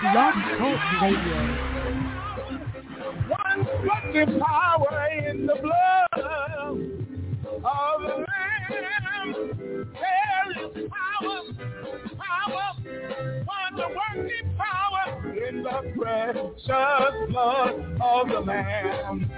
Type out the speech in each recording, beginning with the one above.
Blog Talk Radio. One working power in the blood of the Lamb. There is power, power, wonder working power in the precious blood of the Lamb.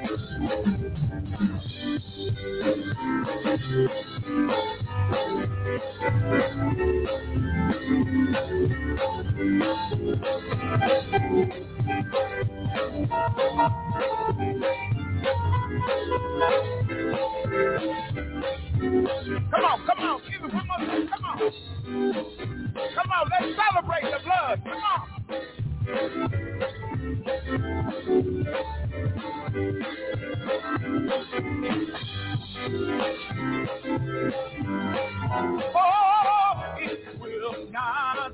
Come on, come on, give it one more time. Come on. Come on, let's celebrate the blood. Come on. Oh, it will not.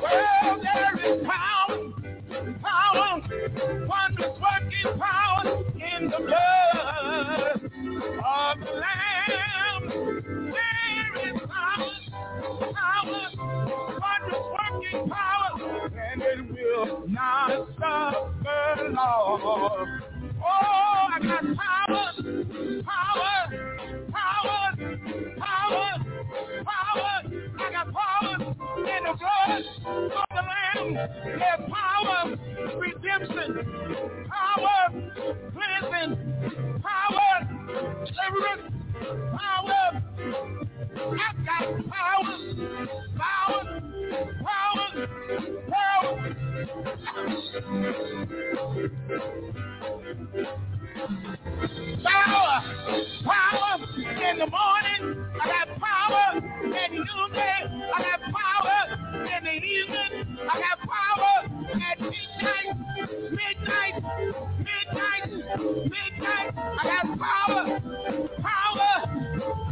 Well, there is power, power, wondrous working power in the blood of the Lamb. Power, working power, and it will not long. Oh, I got power, power, power, power, power. I got power in the blood of the Lamb. Power, redemption, power, cleansing, power, deliverance, power. I got power, power, power, power. Power, power in the morning. I got power the noonday. I got power in the evening. I have power at midnight, midnight, midnight, midnight. I got power, power,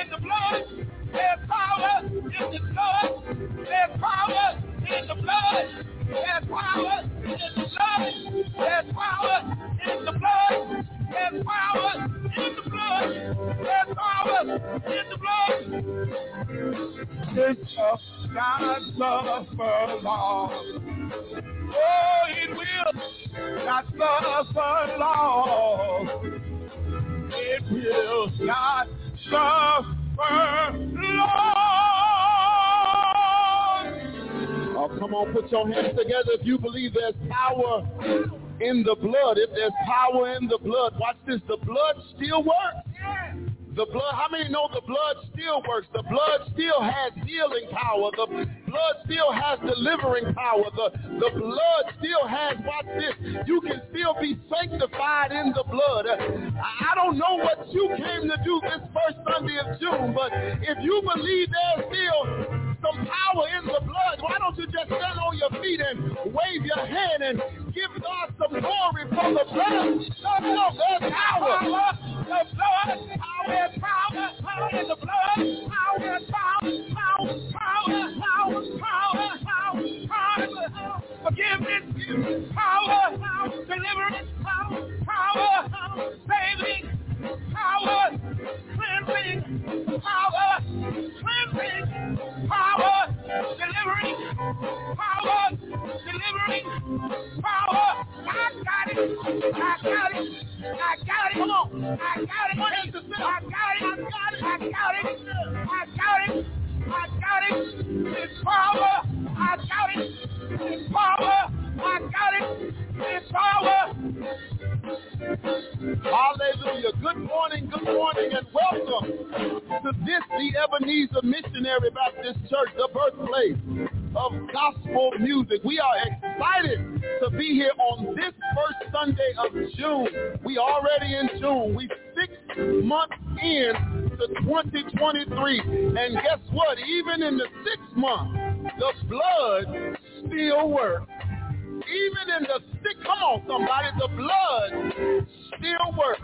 in the blood. There's power in the blood. There's power in the blood. There's power in the blood. There's power in the blood. There's power in the blood. There's power in the blood. It shall not suffer long. Oh, it will not suffer long. It will not suffer long. Oh, come on, put your hands together if you believe there's power in the blood. If there's power in the blood, watch this. The blood still works. The blood, how many know the blood still works? The blood still has healing power. The blood still has delivering power. The, the blood still has, watch this, you can still be sanctified in the blood. I don't know what you came to do this first Sunday of June, but if you believe there's still power in the blood. Why don't you just stand on your feet and wave your hand and give God some glory from the blood? No, no, there's power. There's blood. Power, power, power in the blood. Power, power, power, power, power, power, power, power. Forgiveness, power, power, deliverance, power, power, saving power, cleansing, power, cleansing, power, delivering, power, delivering, power. I got it. I got it. I got it. Come on. I got it. I got it. I got it. I got it. I got it. I got it. It's power. I got it. It's power. I got it. It's power. Hallelujah. Good morning, good morning, and welcome to this, the Ebenezer Missionary Baptist Church, the birthplace of gospel music. We are excited to be here on this first Sunday of June. We already in June. We six months in to 2023. And guess what? Even in the sixth month, the blood still works. Even in the music. Come on, somebody. The blood still works.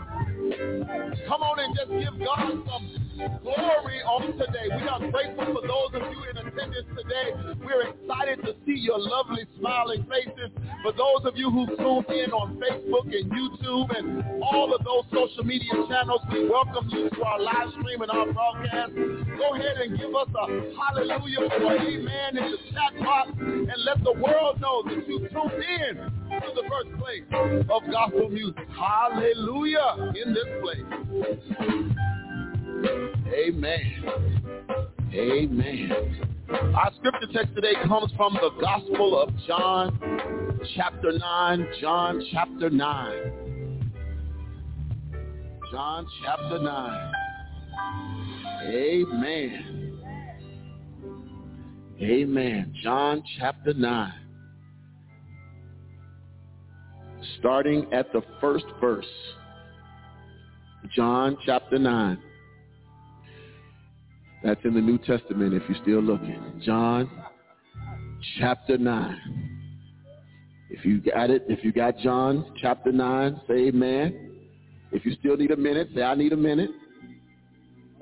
Come on and just give God some glory on today. We are grateful for those of you in attendance today. We're excited to see your lovely smiling faces. For those of you who tuned in on Facebook and YouTube and all of those social media channels, we welcome you to our live stream and our broadcast. Go ahead and give us a hallelujah or amen in the chat box and let the world know that you tuned in to the birthplace of gospel music. Hallelujah in this place. Amen. Amen. Our scripture text today comes from the Gospel of John, chapter 9. John, chapter 9. John, chapter 9. Amen. Amen. John, chapter 9. Starting at the first verse. John, chapter 9. That's in the New Testament if you're still looking. John chapter 9. If you got it, if you got John chapter 9, say amen. If you still need a minute, say I need a minute.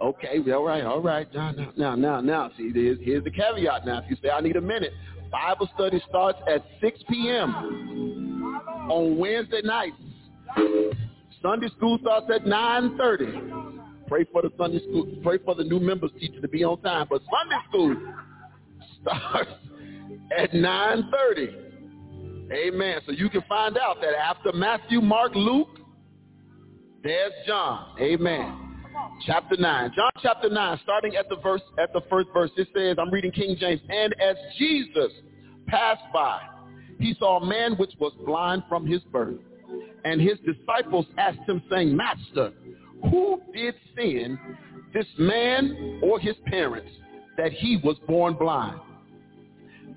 Okay, all right, all right. Now, now, now, now. See, here's, here's the caveat now. If you say I need a minute, Bible study starts at 6 p.m. on Wednesday nights. Sunday school starts at 9.30. Pray for the Sunday school, pray for the new members teacher to be on time. But Sunday school starts at 9.30. Amen. So you can find out that after Matthew, Mark, Luke, there's John. Amen. Chapter 9. John chapter 9, starting at the verse at the first verse, it says, I'm reading King James, and as Jesus passed by, he saw a man which was blind from his birth. And his disciples asked him, saying, Master, who did sin, this man or his parents, that he was born blind?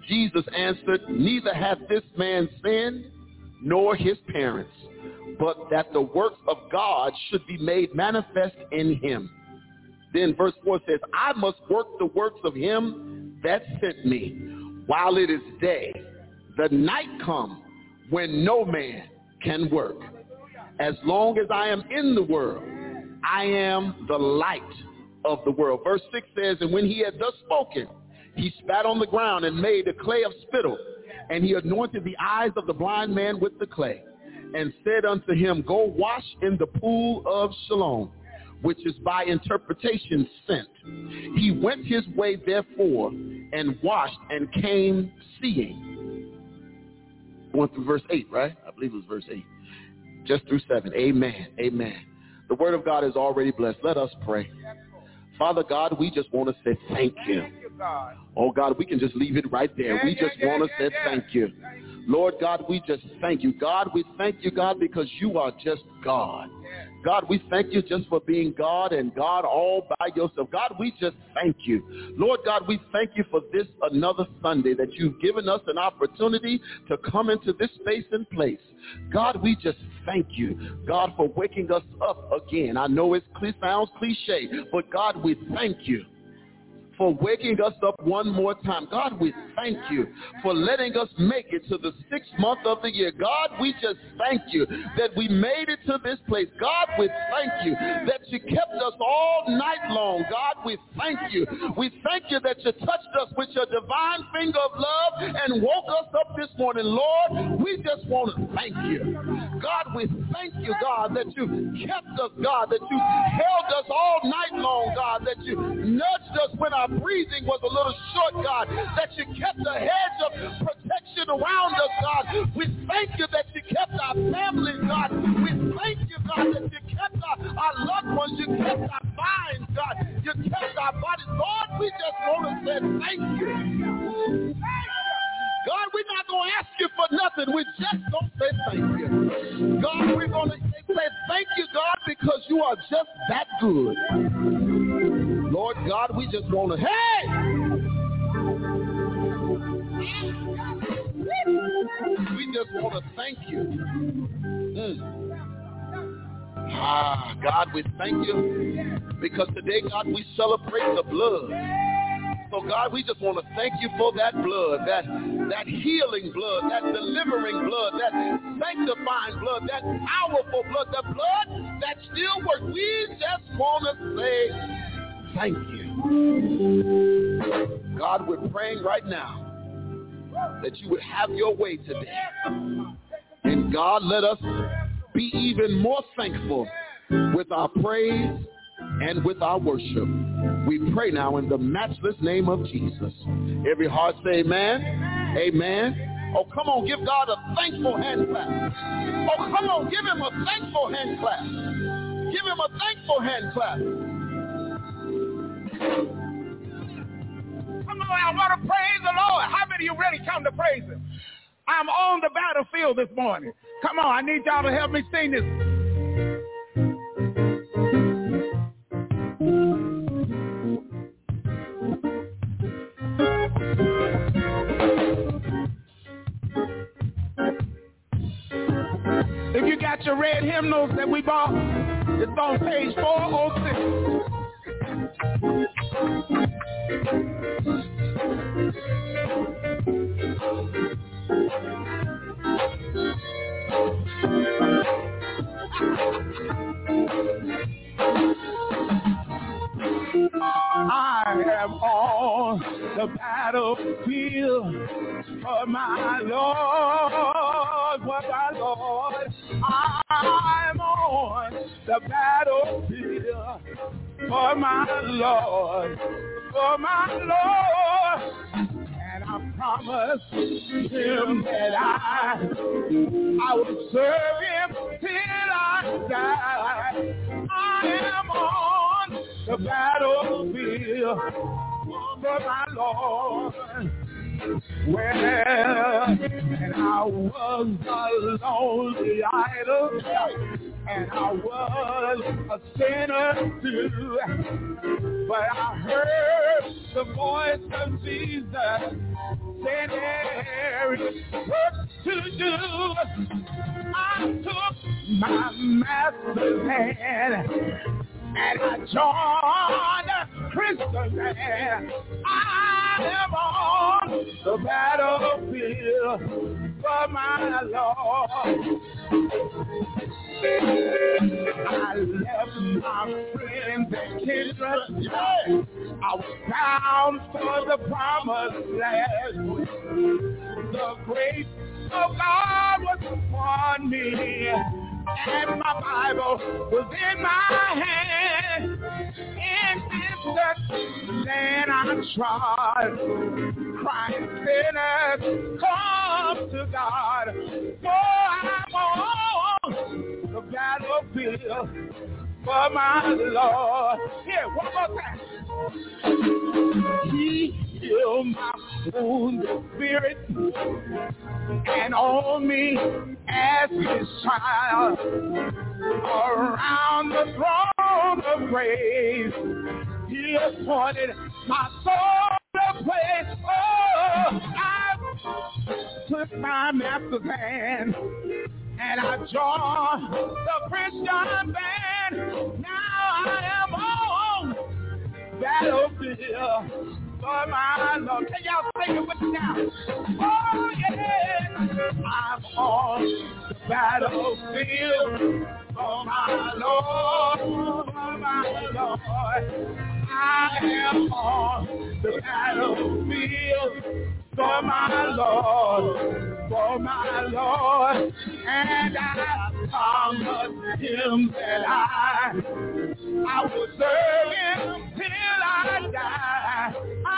Jesus answered, neither hath this man sinned nor his parents, but that the works of God should be made manifest in him. Then verse 4 says, I must work the works of him that sent me while it is day. The night come when no man can work. As long as I am in the world, I am the light of the world. Verse 6 says, And when he had thus spoken, he spat on the ground and made a clay of spittle, and he anointed the eyes of the blind man with the clay, and said unto him, Go wash in the pool of Siloam, which is by interpretation sent. He went his way therefore, and washed, and came seeing. Going through verse 8, right? I believe it was verse 8. Just through 7. Amen. Amen. The word of God is already blessed. Let us pray. Father God, we just want to say thank you. Oh God, we can just leave it right there. We just want to say thank you. Lord God, we just thank you. God, we thank you, God, because you are just God. God, we thank you just for being God and God all by yourself. God, we just thank you. Lord God, we thank you for this another Sunday that you've given us an opportunity to come into this space and place. God, we just thank you, God, for waking us up again. I know it sounds cliche, but God, we thank you for waking us up one more time. God, we thank you for letting us make it to the sixth month of the year. God, we just thank you that we made it to this place. God, we thank you that you kept us all night long. God, we thank you. We thank you that you touched us with your divine finger of love and woke us up this morning. Lord, we just want to thank you. God, we thank you, God, that you kept us, God, that you held us all night long, God, that you nudged us when our breathing was a little short, God, that you kept a hedge of protection around us, God. We thank you that you kept our families, God. We thank you, God, that you kept our, our loved ones. You kept our minds, God. You kept our bodies. Lord, we just want to say thank you. God, we're not going to ask you for nothing. We just don't say thank you. God, we're going to say thank you, God, because you are just that good. Lord God, we just want to, hey! We just want to thank you. Mm. Ah, God, we thank you because today, God, we celebrate the blood. So God, we just want to thank you for that blood, that that healing blood, that delivering blood, that sanctifying blood, that powerful blood, that blood that still works. We just want to say thank you. God, we're praying right now that you would have your way today. And God, let us be even more thankful with our praise and with our worship. We pray now in the matchless name of Jesus. Every heart say amen. Amen. Oh, come on, give God a thankful hand clap. Oh, come on, give him a thankful hand clap. Give him a thankful hand clap. Come on, I want to praise the Lord. How many of you really come to praise him? I'm on the battlefield this morning. Come on, I need y'all to help me sing this. If you got your red hymnals that we bought, it's on page 406. Battlefield for oh, my Lord, for my Lord. I'm on the battlefield for my Lord, for my Lord. And I promised him that I, I would serve him till I die. I am on the battlefield for my Lord. Well, and I was a lonely idol, and I was a sinner too. But I heard the voice of Jesus saying work to do. I took my master's hand and I joined Christian I am on the battlefield for my Lord. I left my friends and kindred. I was bound for the promised land. The grace of God was upon me and my Bible was in my hand. In this dusty land I trod, crying sinners, come to God. For I'm on the battlefield for my Lord. Here, one more time. He healed my wounded spirit and on me as his child around the throne of grace. He appointed my soul to place. Oh, I took my master's hand and I joined the Christian band. Now I am on battlefield for my Lord. Can y'all sing it with me now? Oh, yeah. I'm on the battlefield for my Lord, for my Lord. I am on the battlefield for my Lord, for my Lord. And I promised him that I, I will serve him till I die. I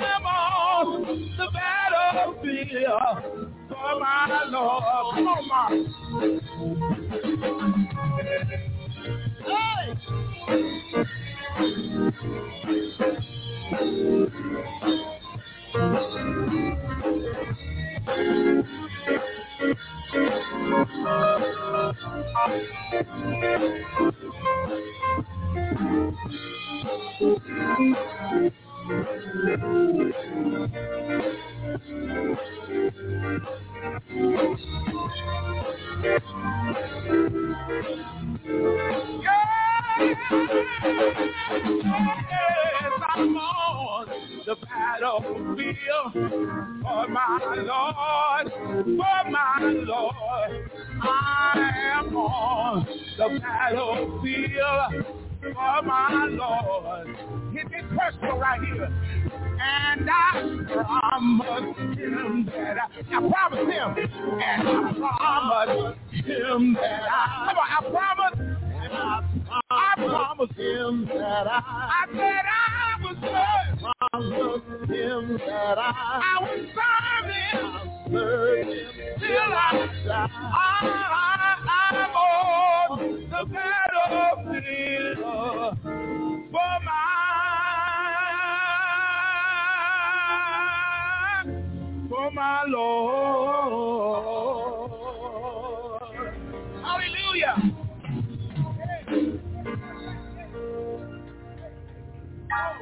am on the battlefield for my Lord. Come on. Hey! Yes, I'm on the battlefield for my Lord, for my Lord. I am on the battlefield for my Lord. Hit this personal right here. And I promise him that I, promise him, and I promise him that I, I promise, I promise him that I, I said I was good. Promise him that I, I was serving, serving till I die. I, I'm on the battlefield for my, for my Lord. Hallelujah.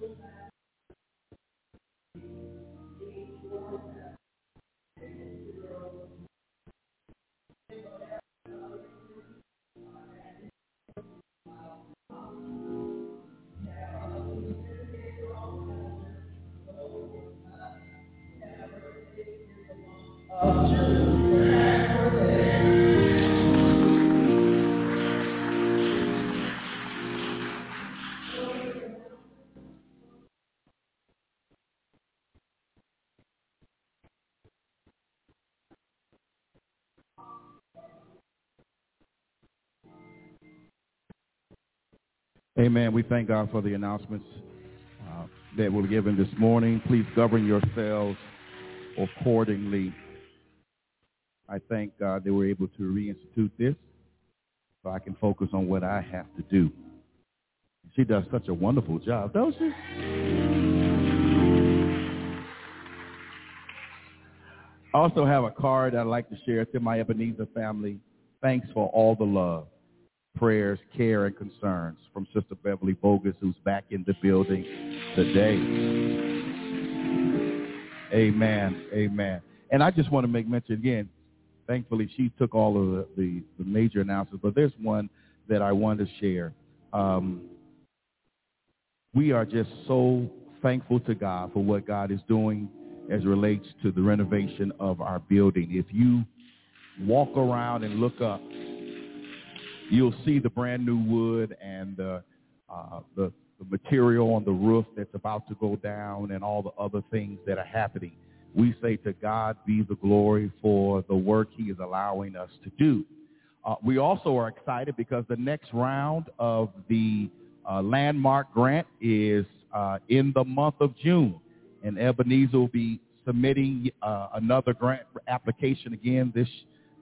Thank you. Amen. We thank God for the announcements uh, that were given this morning. Please govern yourselves accordingly. I thank God they were able to reinstitute this so I can focus on what I have to do. She does such a wonderful job, don't she? I also have a card I'd like to share to my Ebenezer family. Thanks for all the love prayers, care, and concerns from Sister Beverly Bogus, who's back in the building today. Amen. Amen. And I just want to make mention again, thankfully she took all of the, the, the major announcements, but there's one that I want to share. Um, we are just so thankful to God for what God is doing as relates to the renovation of our building. If you walk around and look up you'll see the brand new wood and the, uh, the, the material on the roof that's about to go down and all the other things that are happening. We say to God be the glory for the work he is allowing us to do. Uh, we also are excited because the next round of the uh, landmark grant is uh, in the month of June, and Ebenezer will be submitting uh, another grant application again this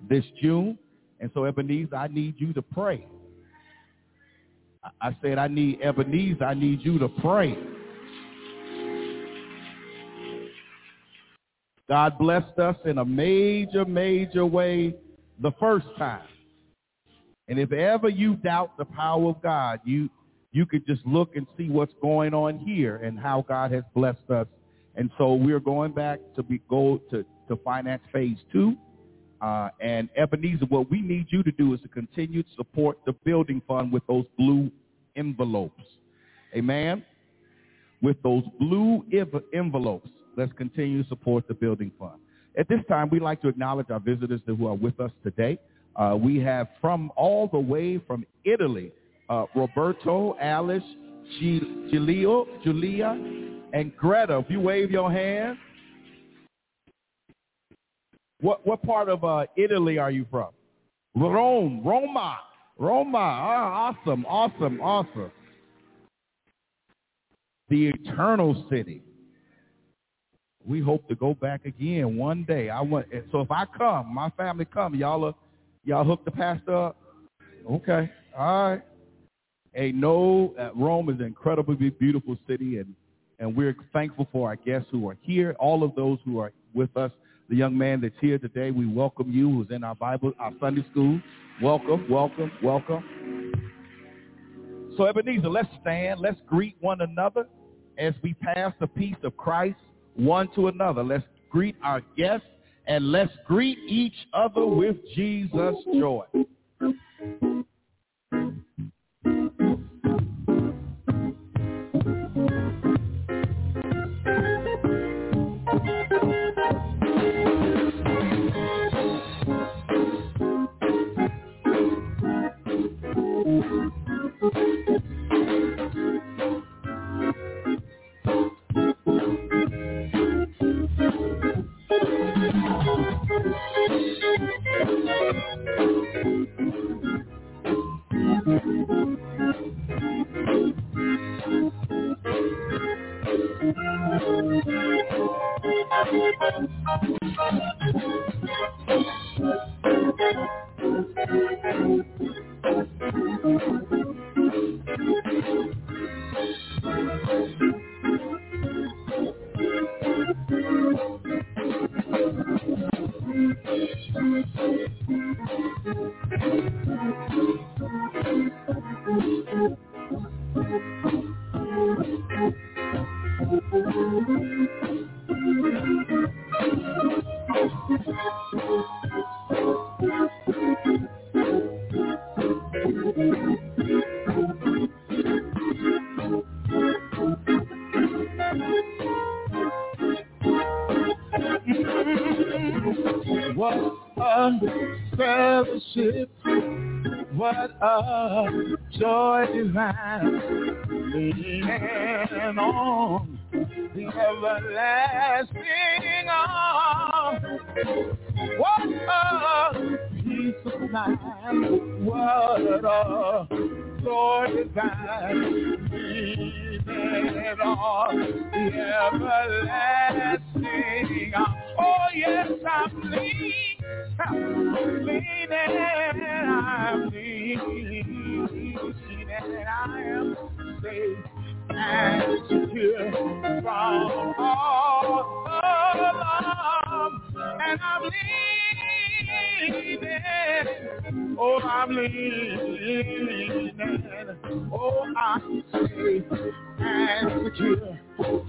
this June. And so, Ebenezer, I need you to pray. I said, I need Ebenezer, I need you to pray. God blessed us in a major, major way the first time. And if ever you doubt the power of God, you you could just look and see what's going on here and how God has blessed us. And so we're going back to be go to, to finance phase two. Uh, and Ebenezer, what we need you to do is to continue to support the building fund with those blue envelopes. Amen? With those blue envelopes, let's continue to support the building fund. At this time, we'd like to acknowledge our visitors who are with us today. Uh, we have from all the way from Italy, uh, Roberto, Alice, Giulio, Julia, and Greta. If you wave your hand, what what part of uh, Italy are you from? Rome, Roma, Roma. Ah, awesome, awesome, awesome. The eternal city. We hope to go back again one day. I want so if I come, my family come, y'all y'all hook the pastor up. Okay, all right. Hey, no, uh, Rome is an incredibly beautiful city, and, and we're thankful for our guests who are here, all of those who are with us. The young man that's here today, we welcome you, who's in our Bible, our Sunday school. Welcome, welcome, welcome. So Ebenezer, let's stand. Let's greet one another as we pass the peace of Christ one to another. Let's greet our guests and let's greet each other with Jesus' joy. leaning on the everlasting arm. What a peace of mind, what a joy divine, leaning on the everlasting arm. Oh yes, I'm leaning, leaning, I'm leaning that I am safe and secure from all the love, And I'm leaving, oh, I'm leaving, oh, I'm safe and secure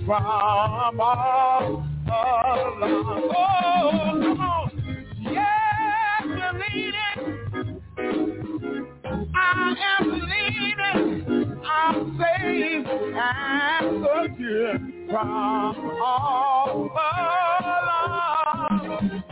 from all the love. Oh, come on, yes, we're leaving. I am leaning, I'm saved and secure from all alarm.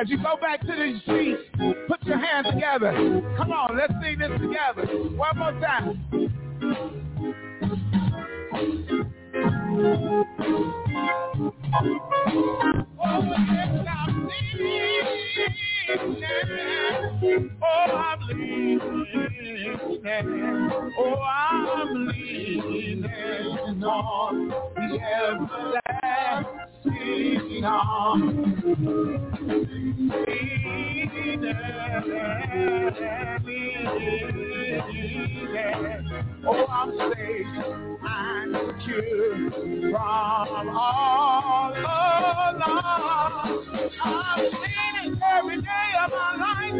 As you go back to the streets, put your hands together. Come on, let's sing this together. One more time. Oh, bleeding. Oh, I'm bleeding. Oh, I'm leaning on the everlasting arm. Bleeding. Oh, I'm safe and secure from all the. I'm leaning every day day of my life.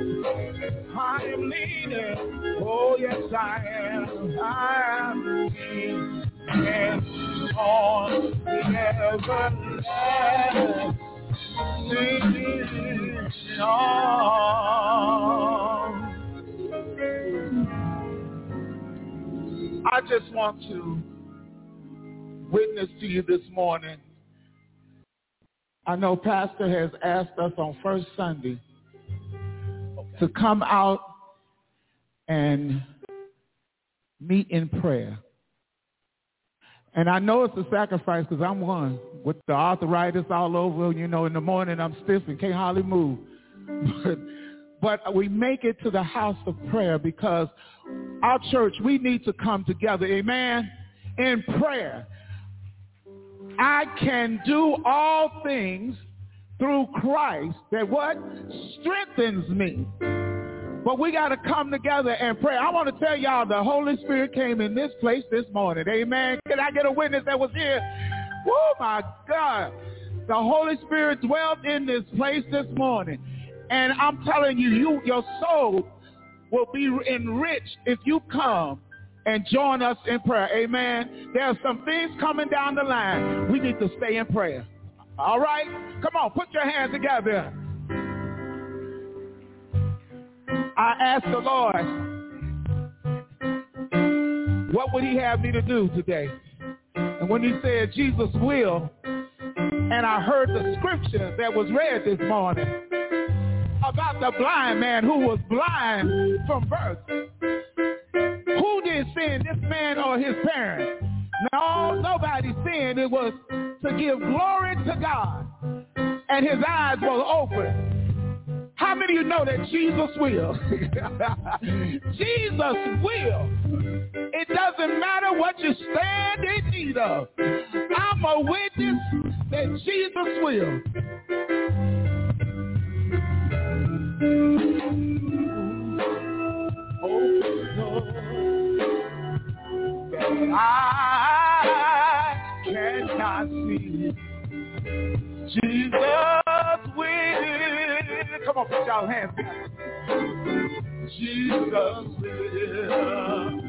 I am needed. Oh, yes, I am. I am needed. On the everlasting song. I just want to witness to you this morning. I know Pastor has asked us on first Sunday to come out and meet in prayer. And I know it's a sacrifice because I'm one with the arthritis all over. You know, in the morning I'm stiff and can't hardly move. But, but we make it to the house of prayer because our church, we need to come together, amen, in prayer. I can do all things through Christ that what? Strengthens me. But we got to come together and pray. I want to tell y'all the Holy Spirit came in this place this morning. Amen. Can I get a witness that was here? Oh my God. The Holy Spirit dwelt in this place this morning. And I'm telling you, you your soul will be enriched if you come and join us in prayer. Amen. There are some things coming down the line. We need to stay in prayer. All right? Come on, put your hands together. I asked the Lord, what would he have me to do today? And when he said Jesus will, and I heard the scripture that was read this morning about the blind man who was blind from birth. Who did sin, this man or his parents? No, nobody sinned. It was to give glory to God. And his eyes will open. How many of you know that Jesus will? Jesus will. It doesn't matter what you stand in need of. I'm a witness that Jesus will. Oh, that I cannot see. Jesus will. Come on, put y'all hands together. Jesus will.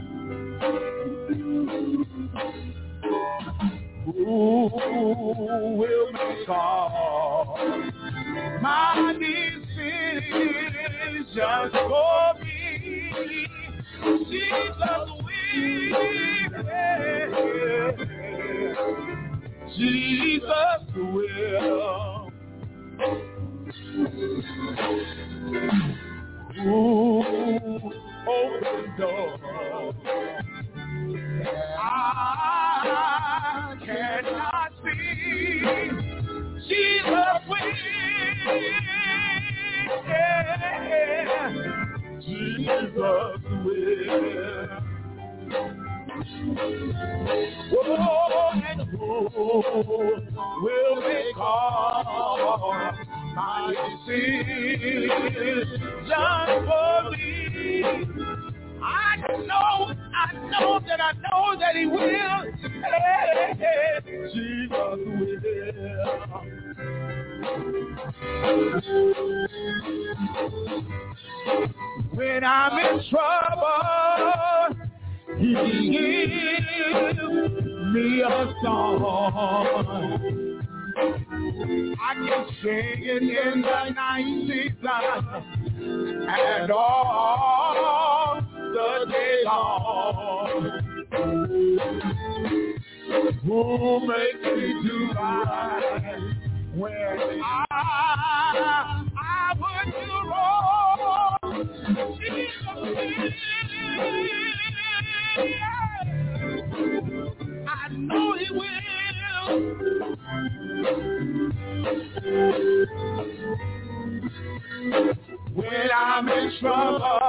Who will make all my decisions for me? Jesus. Jesus will. Ooh, open door. I cannot see. Jesus will. Yeah. Jesus will. And will my for me? I know, I know that I know that he will. Jesus will. When I'm in trouble, he gives me a song. I can sing it in the season and all the day long. Who makes me do right when I, I would do wrong? Jesus, I know he will. When I'm in trouble,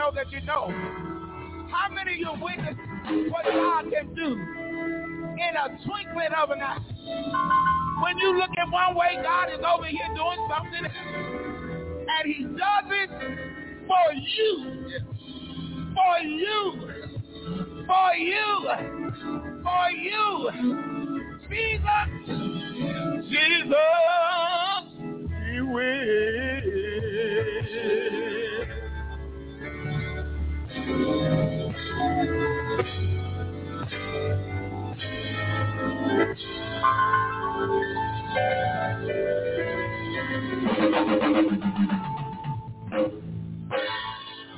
know that you know? How many of you witness what God can do in a twinkling of an eye? When you look at one way, God is over here doing something, and He does it for you, for you, for you, for you. Jesus, Jesus, He will.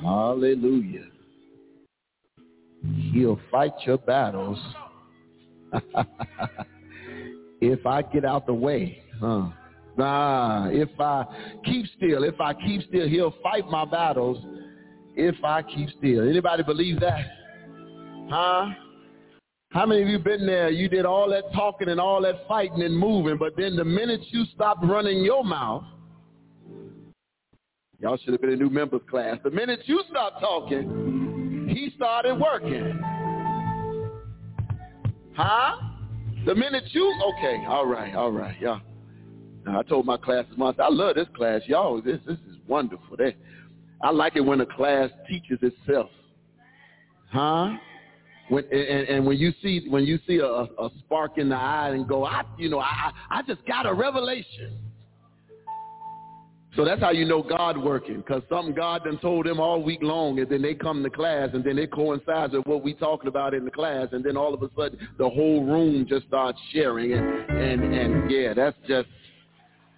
Hallelujah. He'll fight your battles. if I get out the way, huh? Nah, if I keep still, if I keep still, he'll fight my battles if I keep still. Anybody believe that? Huh? How many of you been there? You did all that talking and all that fighting and moving, but then the minute you stopped running your mouth, y'all should have been in new members class. The minute you stopped talking, he started working. Huh? The minute you, okay, all right, all right, y'all. Now, I told my classes once, I love this class. Y'all, this, this is wonderful. I like it when a class teaches itself. Huh? When, and, and when you see when you see a, a spark in the eye and go, I you know, I I just got a revelation. So that's how you know God working, because something God done told them all week long, and then they come to class, and then it coincides with what we talking about in the class, and then all of a sudden the whole room just starts sharing, and and and yeah, that's just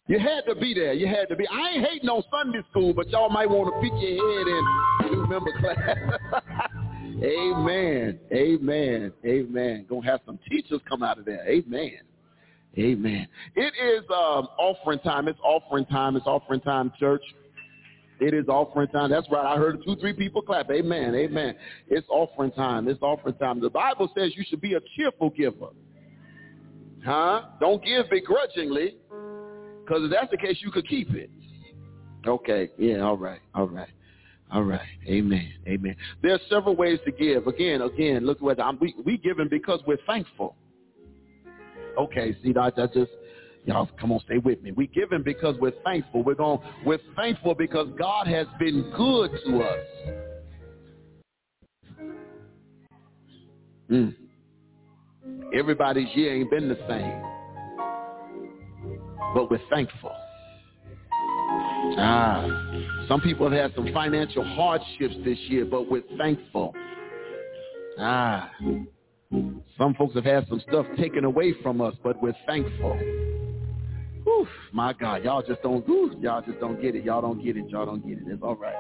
you had to be there. You had to be. I ain't hating on Sunday school, but y'all might want to pick your head in new member class. Amen. Amen. Amen. Gonna have some teachers come out of there. Amen. Amen. It is um, offering time. It's offering time. It's offering time, church. It is offering time. That's right. I heard two, three people clap. Amen. Amen. It's offering time. It's offering time. The Bible says you should be a cheerful giver. Huh? Don't give begrudgingly, Because if that's the case, you could keep it. Okay. Yeah. All right. All right. All right. Amen. Amen. There are several ways to give. Again, again, look what I'm, we we giving because we're thankful. Okay. See, that that's just y'all come on, stay with me. We giving because we're thankful. We're going. We're thankful because God has been good to us. Mm. Everybody's year ain't been the same, but we're thankful. Ah, some people have had some financial hardships this year, but we're thankful. Ah, some folks have had some stuff taken away from us, but we're thankful. Whew, my God, y'all just don't, whew, y'all just don't get it. Y'all don't get it. Y'all don't get it. It's all right.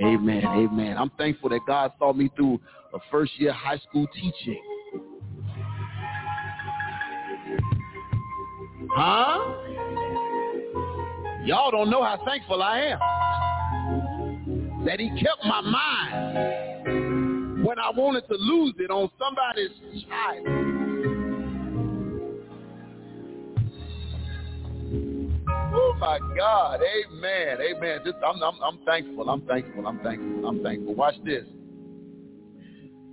Amen. Amen. I'm thankful that God saw me through a first year high school teaching. Huh? Y'all don't know how thankful I am that he kept my mind when I wanted to lose it on somebody's child. Oh my God, Amen, Amen. Just, I'm, I'm, I'm thankful. I'm thankful. I'm thankful. I'm thankful. Watch this.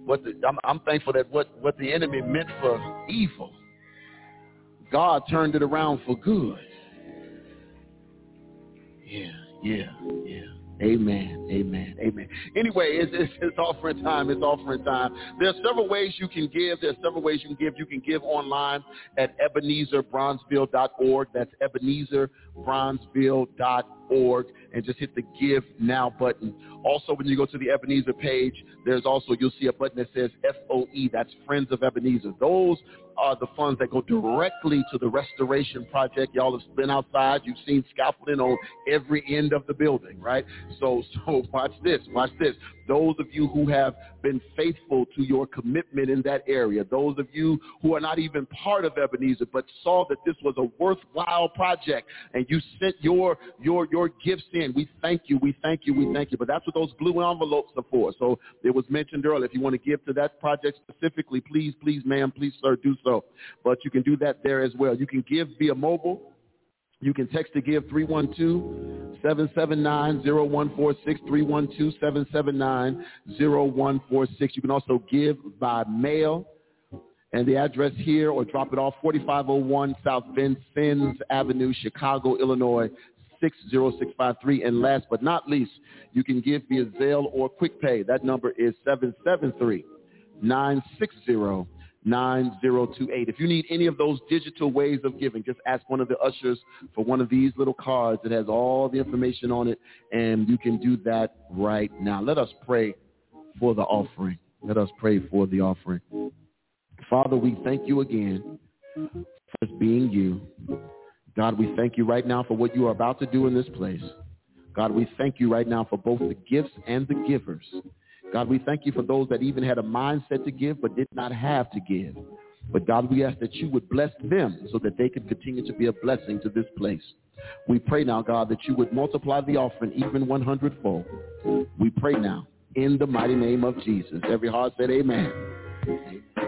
What the, I'm, I'm thankful that what, what the enemy meant for evil, God turned it around for good. Yeah, yeah, yeah. Amen. Amen. Amen. Anyway, it's, it's, it's offering time. It's offering time. There are several ways you can give. There are several ways you can give. You can give online at ebenezerbronzeville.org. That's ebenezerbronzeville.org. And just hit the Give Now button. Also, when you go to the Ebenezer page, there's also, you'll see a button that says FOE. That's Friends of Ebenezer. Those are the funds that go directly to the restoration project. Y'all have been outside. You've seen scaffolding on every end of the building, right? So, so watch this. Watch this. Those of you who have been faithful to your commitment in that area, those of you who are not even part of Ebenezer, but saw that this was a worthwhile project and you sent your, your, your gifts in, we thank you. We thank you. We thank you. But that's what those blue envelopes are for. So it was mentioned earlier. If you want to give to that project specifically, please, please, ma'am, please, sir, do so. But you can do that there as well. You can give via mobile. You can text to give 312-779-0146, 312-779-0146. You can also give by mail. And the address here, or drop it off, 4501 South Vincennes Avenue, Chicago, Illinois, 60653. And last but not least, you can give via Zelle or QuickPay. That number is 773 960 9028. If you need any of those digital ways of giving, just ask one of the ushers for one of these little cards that has all the information on it, and you can do that right now. Let us pray for the offering. Let us pray for the offering. Father, we thank you again for being you. God, we thank you right now for what you are about to do in this place. God, we thank you right now for both the gifts and the givers. God, we thank you for those that even had a mindset to give but did not have to give. But God, we ask that you would bless them so that they could continue to be a blessing to this place. We pray now, God, that you would multiply the offering even 100 fold. We pray now in the mighty name of Jesus. Every heart said amen. amen.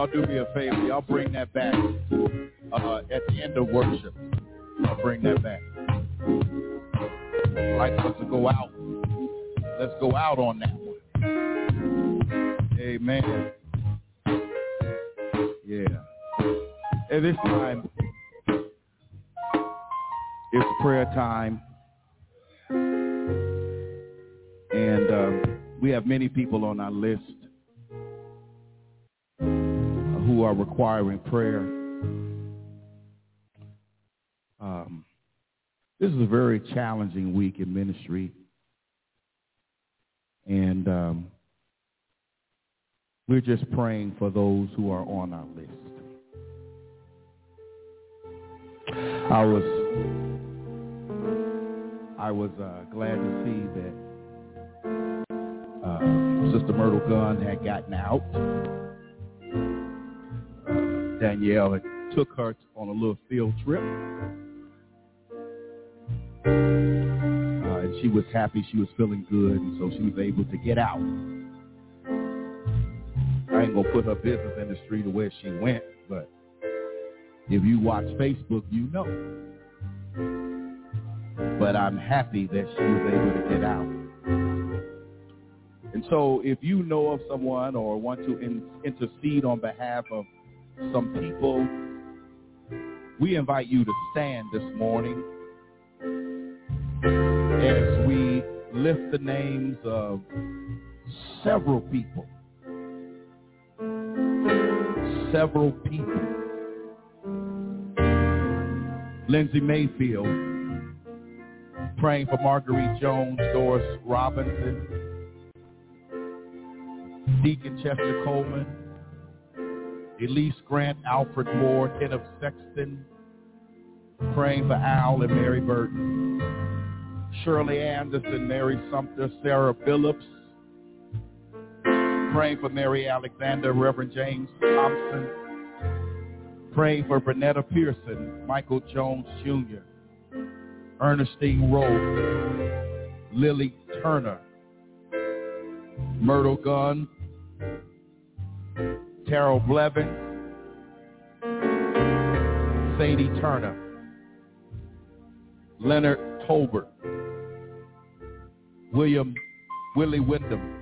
Y'all do me a favor. Y'all bring is a very challenging week in ministry. And um, we're just praying for those who are on our list. I was I was uh, glad to see that uh, Sister Myrtle Gunn had gotten out. Uh, Danielle had took her on a little field trip. Uh, and she was happy. She was feeling good, and so she was able to get out. I ain't gonna put her business in the street of where she went, but if you watch Facebook, you know. But I'm happy that she was able to get out. And so if you know of someone or want to in, intercede on behalf of some people, we invite you to stand this morning as we lift the names of several people. Several people. Lindsay Mayfield, praying for Marguerite Jones, Doris Robinson, Deacon Chester Coleman, Elise Grant, Alfred Moore, Kenneth Sexton, praying for Al and Mary Burton, Shirley Anderson, Mary Sumter, Sarah Phillips, praying for Mary Alexander, Reverend James Thompson, praying for Bernetta Pearson, Michael Jones Jr., Ernestine Rowe, Lily Turner, Myrtle Gunn, Terrell Blevin, Sadie Turner, Leonard Tolbert, William Willie Wyndham,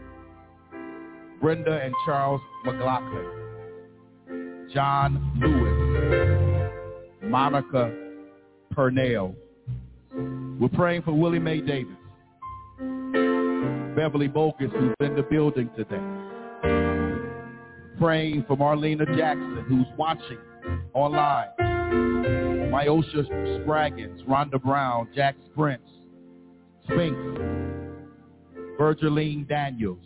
Brenda and Charles McLaughlin, John Lewis, Monica Purnell. We're praying for Willie Mae Davis, Beverly Bogus, who's in the building today. Praying for Marlena Jackson, who's watching online. Myosha Spraggins, Rhonda Brown, Jack Sprintz, Spinks, Virgiline Daniels,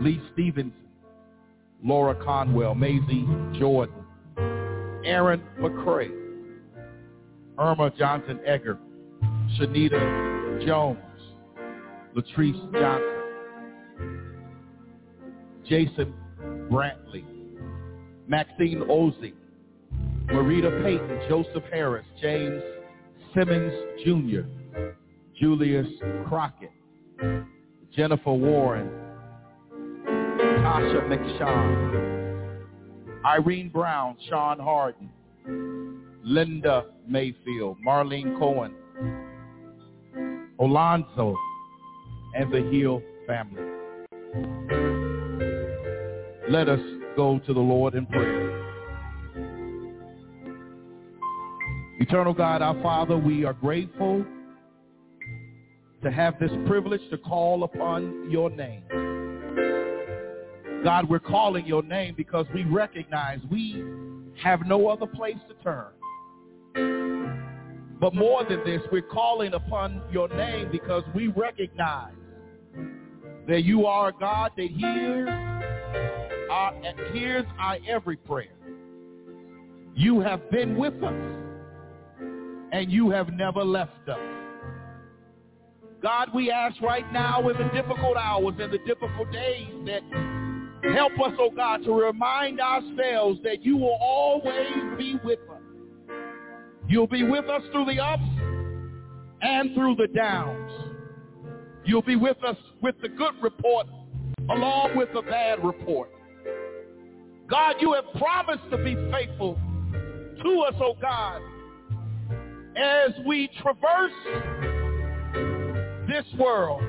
Lee Stevenson, Laura Conwell, Maisie Jordan, Aaron McCray, Irma Johnson Egger, Shanita Jones, Latrice Johnson, Jason Brantley, Maxine Ozzie, Marita Payton, Joseph Harris, James Simmons Jr., Julius Crockett, Jennifer Warren, Tasha McShawn, Irene Brown, Sean Harden, Linda Mayfield, Marlene Cohen, Alonzo, and the Hill family. Let us go to the Lord in prayer. Eternal God, our Father, we are grateful to have this privilege to call upon your name. God, we're calling your name because we recognize we have no other place to turn. But more than this, we're calling upon your name because we recognize that you are a God that hears our, hears our every prayer. You have been with us, and you have never left us. God, we ask right now in the difficult hours and the difficult days that help us, oh God, to remind ourselves that you will always be with us. You'll be with us through the ups and through the downs. You'll be with us with the good report along with the bad report. God, you have promised to be faithful to us, oh God, as we traverse this world.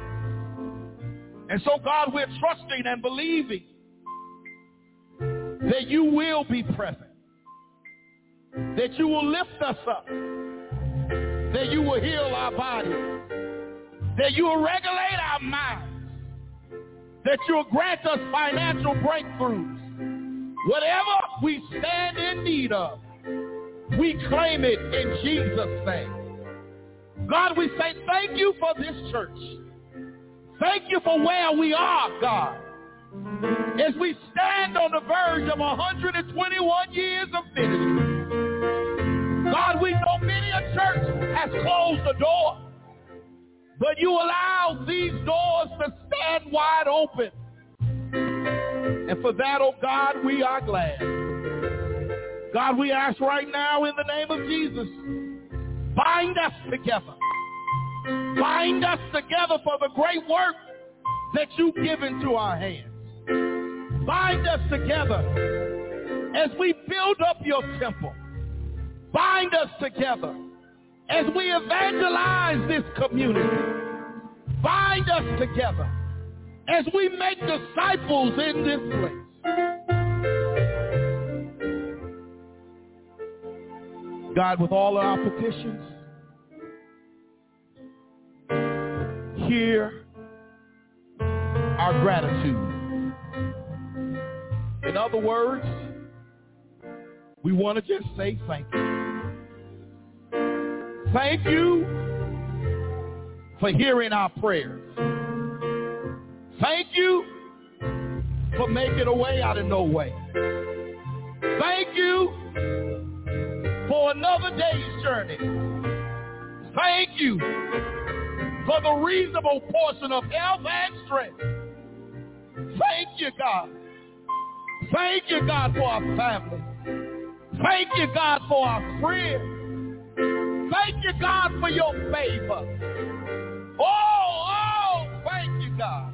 And so, God, we're trusting and believing that you will be present that you will lift us up, that you will heal our bodies, that you will regulate our minds, that you will grant us financial breakthroughs. Whatever we stand in need of, we claim it in Jesus' name. God, we say thank you for this church. Thank you for where we are, God. As we stand on the verge of 121 years of ministry, God, we know many a church has closed the door, but you allow these doors to stand wide open. And for that, oh God, we are glad. God, we ask right now in the name of Jesus, bind us together. Bind us together for the great work that you've given to our hands. Bind us together as we build up your temple bind us together as we evangelize this community. Bind us together as we make disciples in this place. God, with all our petitions, hear our gratitude. In other words, we want to just say thank you. Thank you for hearing our prayers. Thank you for making a way out of no way. Thank you for another day's journey. Thank you for the reasonable portion of health and strength. Thank you, God. Thank you, God, for our family. Thank you, God, for our friends. Thank you, God, for your favor. Oh, oh, thank you, God.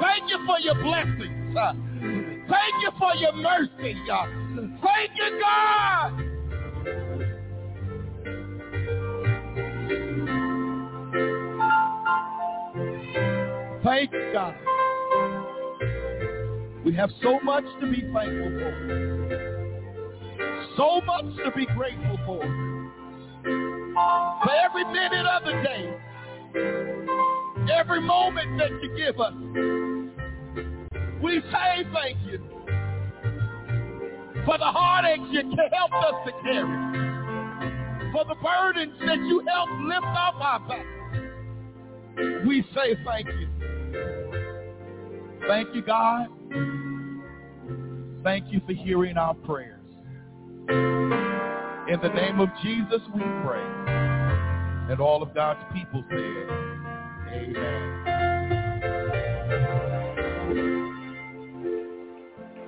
Thank you for your blessings. Thank you for your mercy. Thank you, God. Thank God. We have so much to be thankful for. So much to be grateful for for every minute of the day, every moment that you give us. We say thank you for the heartaches you helped us to carry, for the burdens that you helped lift off our back. We say thank you. Thank you, God. Thank you for hearing our prayers. In the name of Jesus, we pray. And all of God's people said, Amen.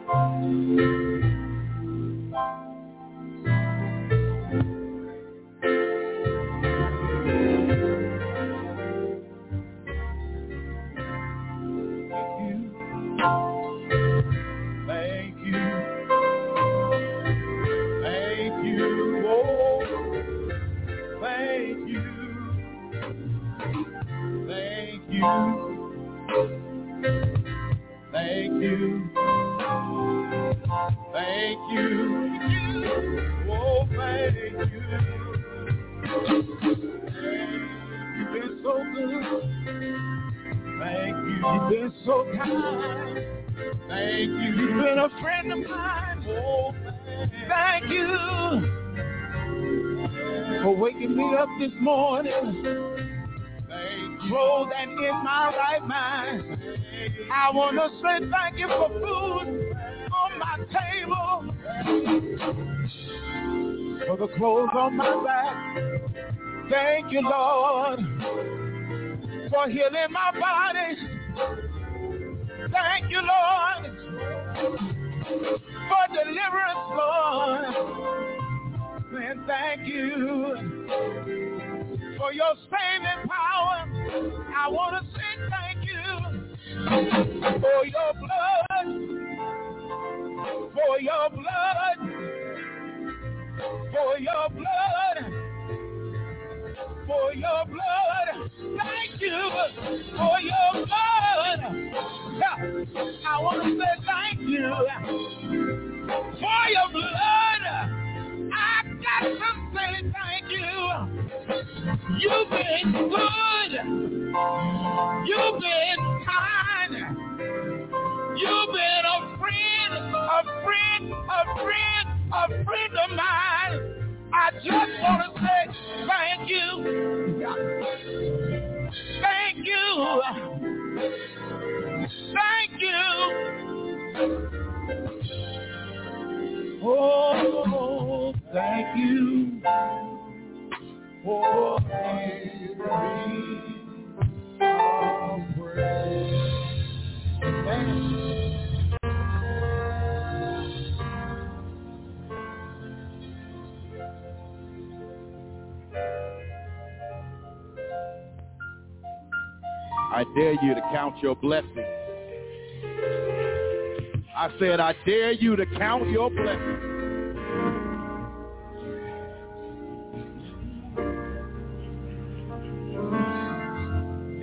Thank clothes on my back. Thank you, Lord, for healing my body. Thank you, Lord, for deliverance, Lord. And thank you for your saving power. I want to say thank you for your blood, for your blood, for your blood, for your blood. Thank you for your blood. I want to say thank you for your blood. I got to say thank you. You've been good. You've been kind. You've been a friend, a friend, a friend, a friend of mine. I just want to say thank you. Thank you. Thank you. Oh, thank you for every I dare you to count your blessings. I said, I dare you to count your blessings.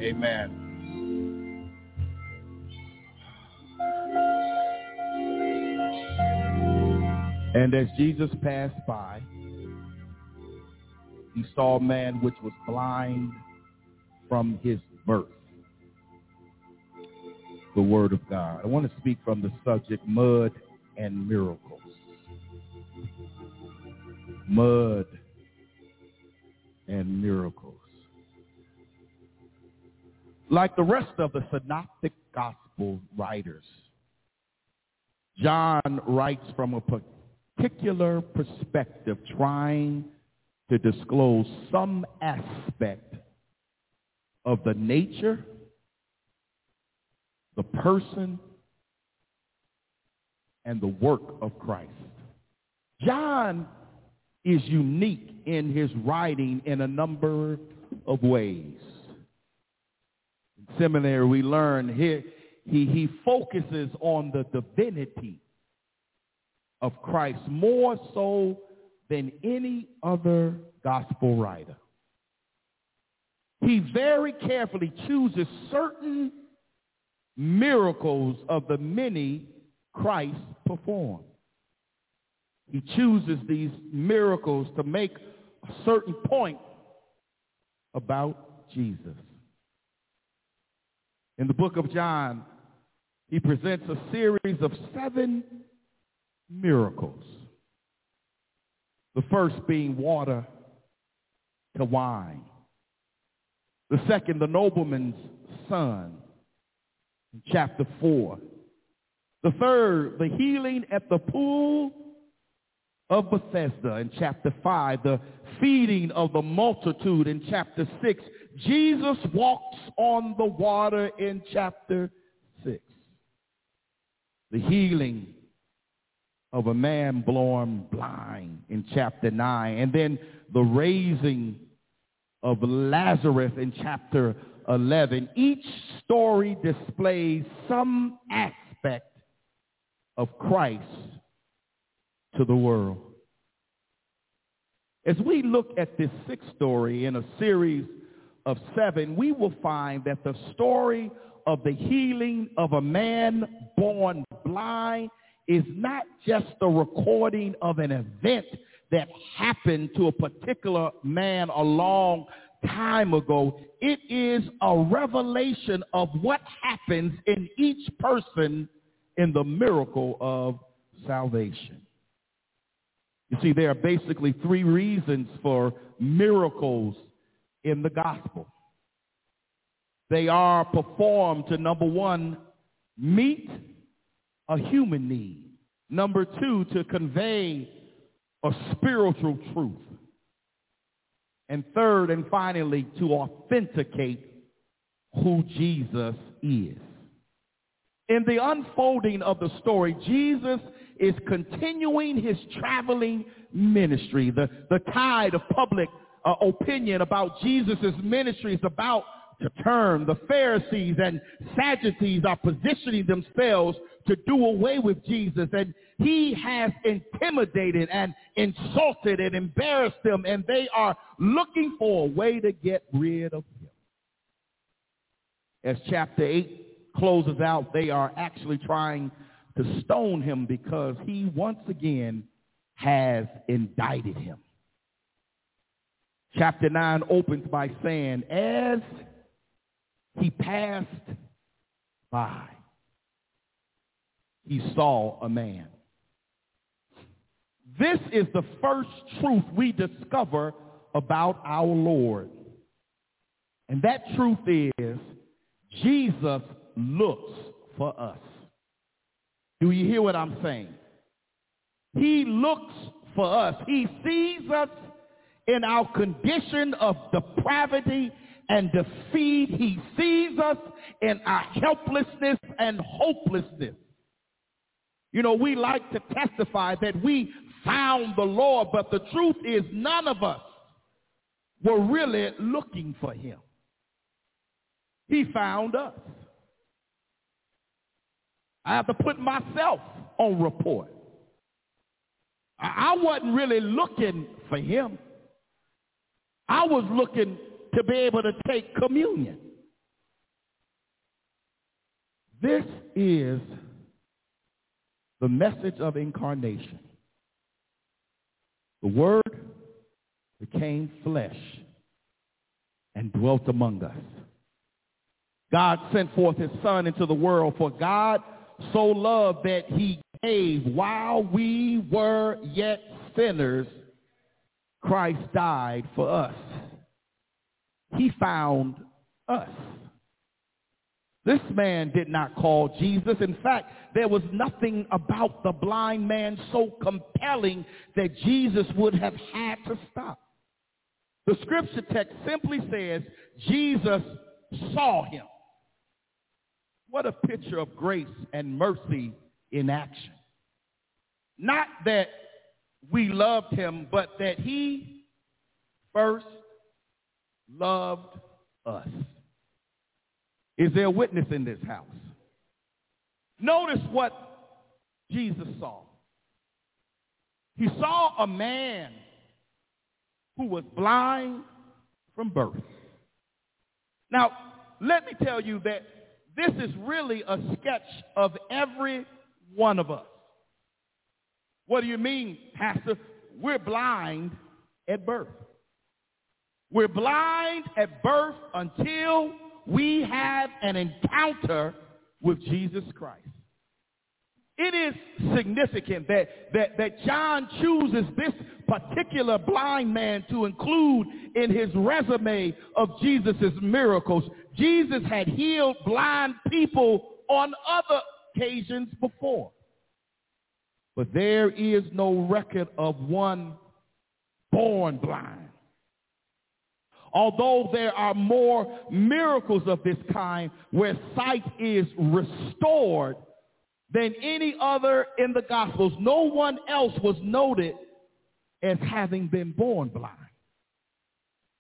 Amen. And as Jesus passed by, he saw a man which was blind from his birth the word of God. I want to speak from the subject mud and miracles. Mud and miracles. Like the rest of the synoptic gospel writers, John writes from a particular perspective, trying to disclose some aspect of the nature the person and the work of Christ. John is unique in his writing in a number of ways. In seminary, we learn here he, he focuses on the divinity of Christ more so than any other gospel writer. He very carefully chooses certain miracles of the many Christ performed. He chooses these miracles to make a certain point about Jesus. In the book of John, he presents a series of seven miracles. The first being water to wine. The second, the nobleman's son chapter 4. The third, the healing at the pool of Bethesda in chapter 5. The feeding of the multitude in chapter 6. Jesus walks on the water in chapter 6. The healing of a man born blind in chapter 9. And then the raising of Lazarus in chapter 11, each story displays some aspect of Christ to the world. As we look at this sixth story in a series of seven, we will find that the story of the healing of a man born blind is not just the recording of an event that happened to a particular man a long time ago. It is a revelation of what happens in each person in the miracle of salvation. You see, there are basically three reasons for miracles in the gospel. They are performed to, number one, meet a human need. Number two, to convey a spiritual truth. And third and finally, to authenticate who Jesus is. In the unfolding of the story, Jesus is continuing his traveling ministry. The, the tide of public uh, opinion about Jesus' ministry is about to turn. The Pharisees and Sadducees are positioning themselves to do away with Jesus. And he has intimidated and insulted and embarrassed them. And they are looking for a way to get rid of him. As chapter 8 closes out, they are actually trying to stone him because he once again has indicted him. Chapter 9 opens by saying, as he passed by, he saw a man. This is the first truth we discover about our Lord. And that truth is Jesus looks for us. Do you hear what I'm saying? He looks for us. He sees us in our condition of depravity and defeat. He sees us in our helplessness and hopelessness. You know, we like to testify that we found the Lord, but the truth is none of us were really looking for him. He found us. I have to put myself on report. I wasn't really looking for him. I was looking to be able to take communion. This is the message of incarnation. The Word became flesh and dwelt among us. God sent forth his Son into the world, for God so loved that he gave while we were yet sinners, Christ died for us. He found us. This man did not call Jesus. In fact, there was nothing about the blind man so compelling that Jesus would have had to stop. The scripture text simply says Jesus saw him. What a picture of grace and mercy in action. Not that we loved him, but that he first loved us. Is there a witness in this house? Notice what Jesus saw. He saw a man who was blind from birth. Now, let me tell you that this is really a sketch of every one of us. What do you mean, Pastor? We're blind at birth. We're blind at birth until we have an encounter with Jesus Christ. It is significant that, that, that John chooses this particular blind man to include in his resume of Jesus' miracles. Jesus had healed blind people on other occasions before. But there is no record of one born blind. Although there are more miracles of this kind where sight is restored than any other in the Gospels, no one else was noted as having been born blind.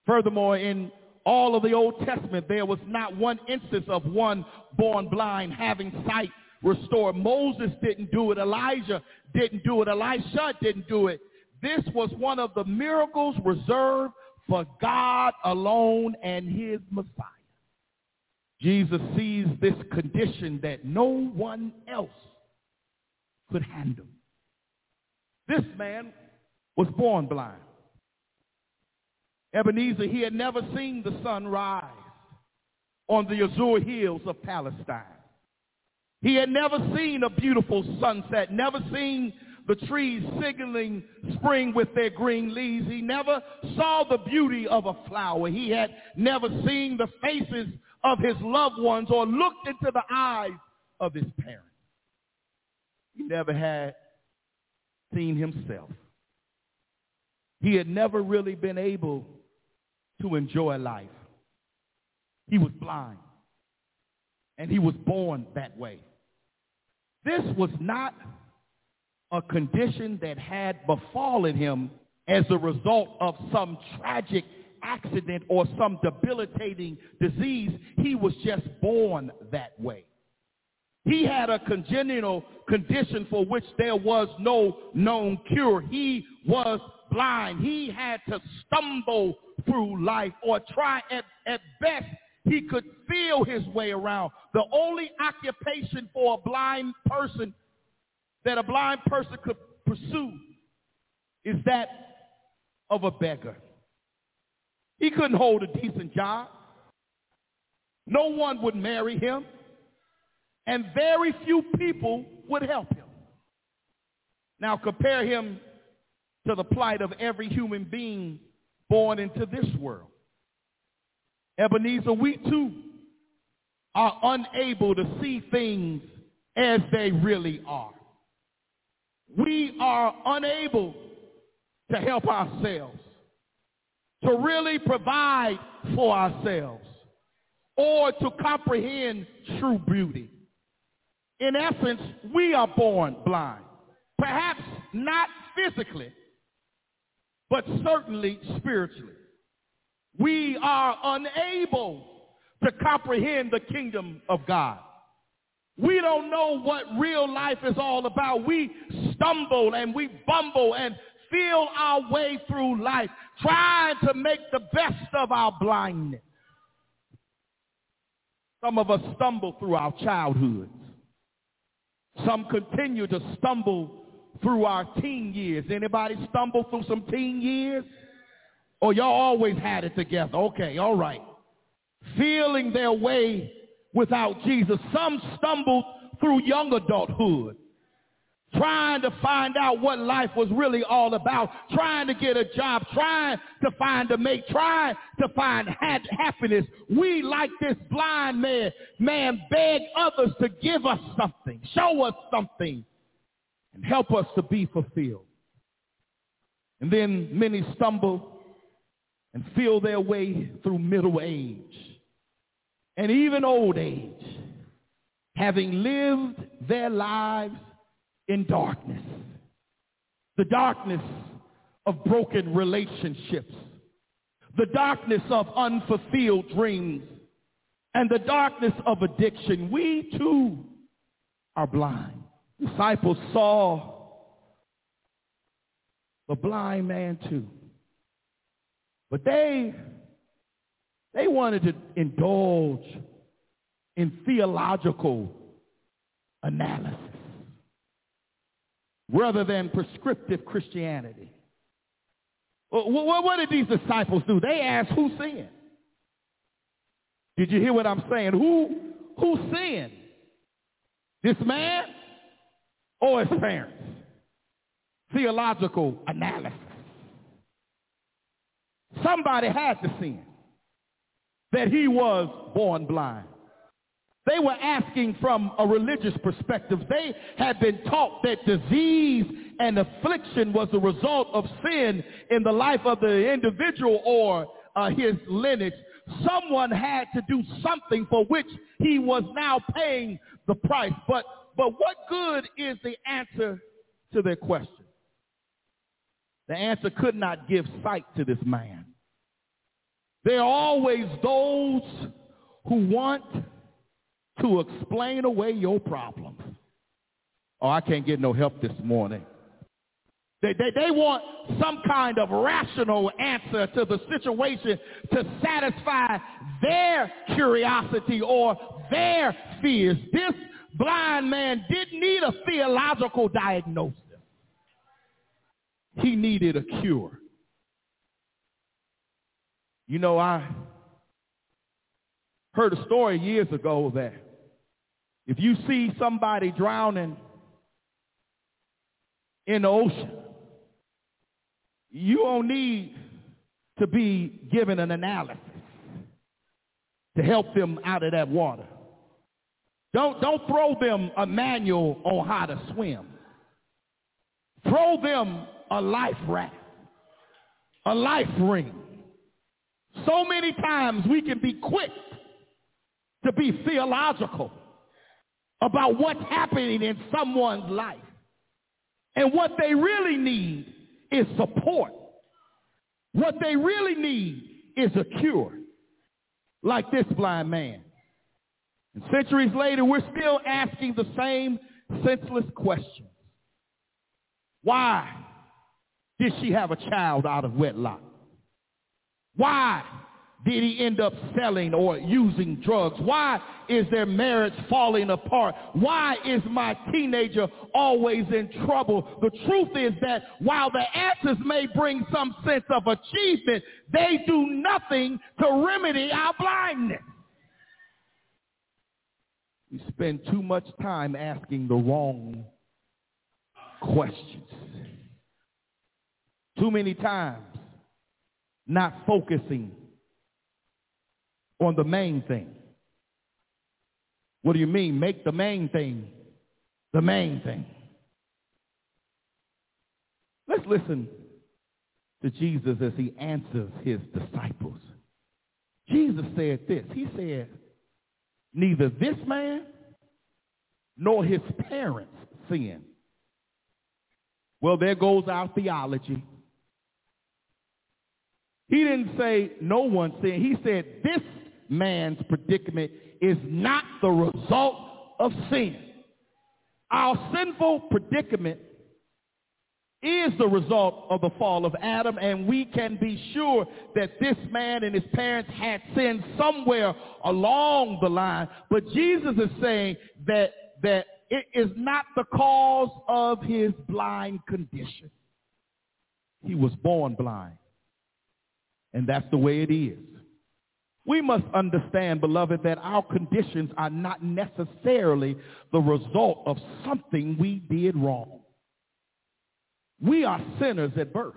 Furthermore, in all of the Old Testament, there was not one instance of one born blind having sight restored. Moses didn't do it. Elijah didn't do it. Elisha didn't do it. This was one of the miracles reserved for God alone and his Messiah. Jesus sees this condition that no one else could handle. This man was born blind. Ebenezer, he had never seen the sun rise on the azure hills of Palestine. He had never seen a beautiful sunset, never seen the trees signaling spring with their green leaves. He never saw the beauty of a flower. He had never seen the faces of his loved ones or looked into the eyes of his parents. He never had seen himself. He had never really been able to enjoy life. He was blind. And he was born that way. This was not a condition that had befallen him as a result of some tragic accident or some debilitating disease. He was just born that way. He had a congenital condition for which there was no known cure. He was blind. He had to stumble through life or try at, at best he could feel his way around. The only occupation for a blind person that a blind person could pursue is that of a beggar. He couldn't hold a decent job. No one would marry him. And very few people would help him. Now compare him to the plight of every human being born into this world. Ebenezer, we too are unable to see things as they really are. We are unable to help ourselves, to really provide for ourselves, or to comprehend true beauty. In essence, we are born blind. Perhaps not physically, but certainly spiritually. We are unable to comprehend the kingdom of God. We don't know what real life is all about. We stumble and we bumble and feel our way through life, trying to make the best of our blindness. Some of us stumble through our childhoods. Some continue to stumble through our teen years. Anybody stumble through some teen years? Or y'all always had it together? Okay, all right. Feeling their way without Jesus. Some stumbled through young adulthood trying to find out what life was really all about, trying to get a job, trying to find a mate, trying to find ha- happiness. We, like this blind man, man, beg others to give us something, show us something, and help us to be fulfilled. And then many stumble and feel their way through middle age and even old age, having lived their lives in darkness. The darkness of broken relationships, the darkness of unfulfilled dreams, and the darkness of addiction. We too are blind. Disciples saw the blind man too. But they they wanted to indulge in theological analysis rather than prescriptive Christianity. What did these disciples do? They asked, who sinned? Did you hear what I'm saying? Who, who sinned? This man or his parents? Theological analysis. Somebody had to sin that he was born blind. They were asking from a religious perspective. They had been taught that disease and affliction was a result of sin in the life of the individual or uh, his lineage. Someone had to do something for which he was now paying the price. But, but what good is the answer to their question? The answer could not give sight to this man. There are always those who want to explain away your problems. Oh, I can't get no help this morning. They, they, they want some kind of rational answer to the situation to satisfy their curiosity or their fears. This blind man didn't need a theological diagnosis. He needed a cure. You know, I heard a story years ago that if you see somebody drowning in the ocean, you don't need to be given an analysis to help them out of that water. Don't, don't throw them a manual on how to swim. Throw them a life raft, a life ring. So many times we can be quick to be theological about what's happening in someone's life. And what they really need is support. What they really need is a cure, like this blind man. And centuries later, we're still asking the same senseless questions. Why did she have a child out of wedlock? Why did he end up selling or using drugs? Why is their marriage falling apart? Why is my teenager always in trouble? The truth is that while the answers may bring some sense of achievement, they do nothing to remedy our blindness. We spend too much time asking the wrong questions. Too many times not focusing on the main thing. What do you mean? Make the main thing the main thing. Let's listen to Jesus as he answers his disciples. Jesus said this. He said, neither this man nor his parents sinned. Well, there goes our theology. He didn't say no one sin. He said this man's predicament is not the result of sin. Our sinful predicament is the result of the fall of Adam, and we can be sure that this man and his parents had sinned somewhere along the line. But Jesus is saying that, that it is not the cause of his blind condition. He was born blind. And that's the way it is. We must understand, beloved, that our conditions are not necessarily the result of something we did wrong. We are sinners at birth.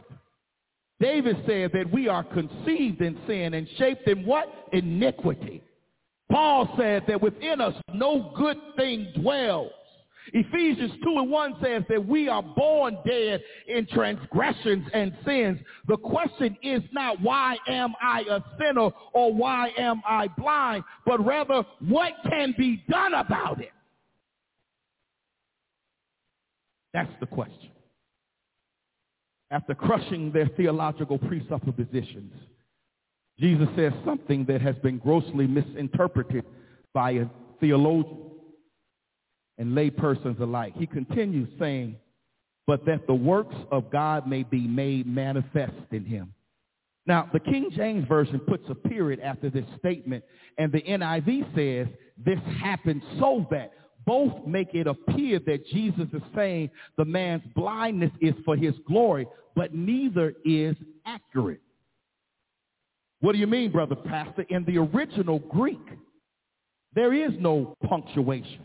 David said that we are conceived in sin and shaped in what? Iniquity. Paul said that within us no good thing dwells. Ephesians 2 and 1 says that we are born dead in transgressions and sins. The question is not why am I a sinner or why am I blind, but rather what can be done about it? That's the question. After crushing their theological presuppositions, Jesus says something that has been grossly misinterpreted by a and laypersons alike. He continues saying, but that the works of God may be made manifest in him. Now, the King James Version puts a period after this statement, and the NIV says this happened so that both make it appear that Jesus is saying the man's blindness is for his glory, but neither is accurate. What do you mean, brother pastor? In the original Greek, there is no punctuation.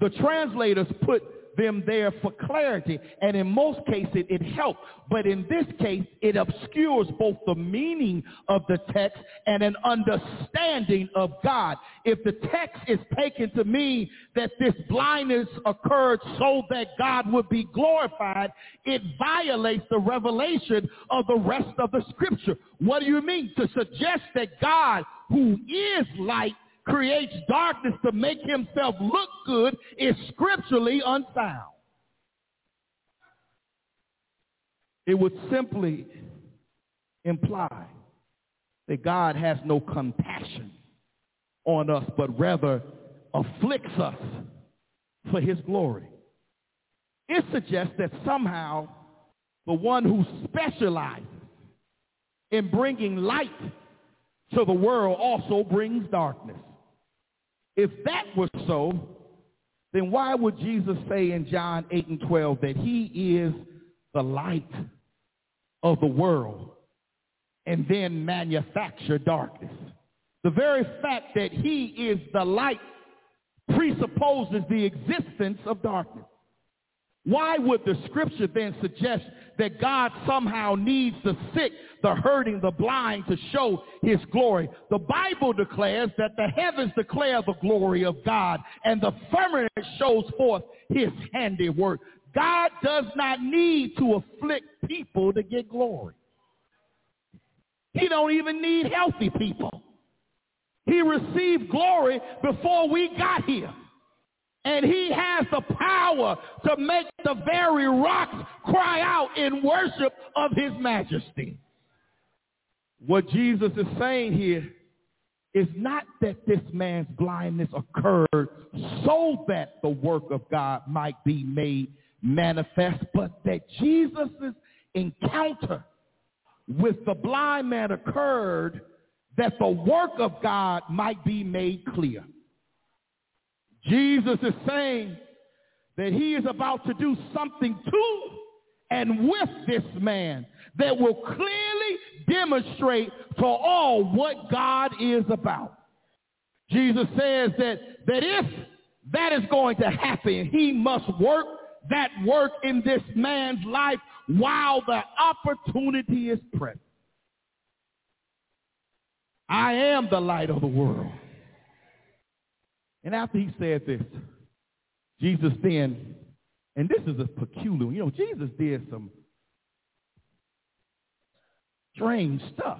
The translators put them there for clarity, and in most cases it helps. But in this case, it obscures both the meaning of the text and an understanding of God. If the text is taken to mean that this blindness occurred so that God would be glorified, it violates the revelation of the rest of the scripture. What do you mean? To suggest that God, who is light, creates darkness to make himself look good is scripturally unsound. It would simply imply that God has no compassion on us, but rather afflicts us for his glory. It suggests that somehow the one who specializes in bringing light to the world also brings darkness. If that was so, then why would Jesus say in John 8 and 12 that he is the light of the world and then manufacture darkness? The very fact that he is the light presupposes the existence of darkness. Why would the scripture then suggest that God somehow needs the sick, the hurting, the blind to show his glory? The Bible declares that the heavens declare the glory of God and the firmament shows forth his handiwork. God does not need to afflict people to get glory. He don't even need healthy people. He received glory before we got here. And he has the power to make the very rocks cry out in worship of his majesty. What Jesus is saying here is not that this man's blindness occurred so that the work of God might be made manifest, but that Jesus' encounter with the blind man occurred that the work of God might be made clear. Jesus is saying that he is about to do something to and with this man that will clearly demonstrate to all what God is about. Jesus says that, that if that is going to happen, he must work that work in this man's life while the opportunity is present. I am the light of the world. And after he said this, Jesus then, and this is a peculiar, you know, Jesus did some strange stuff.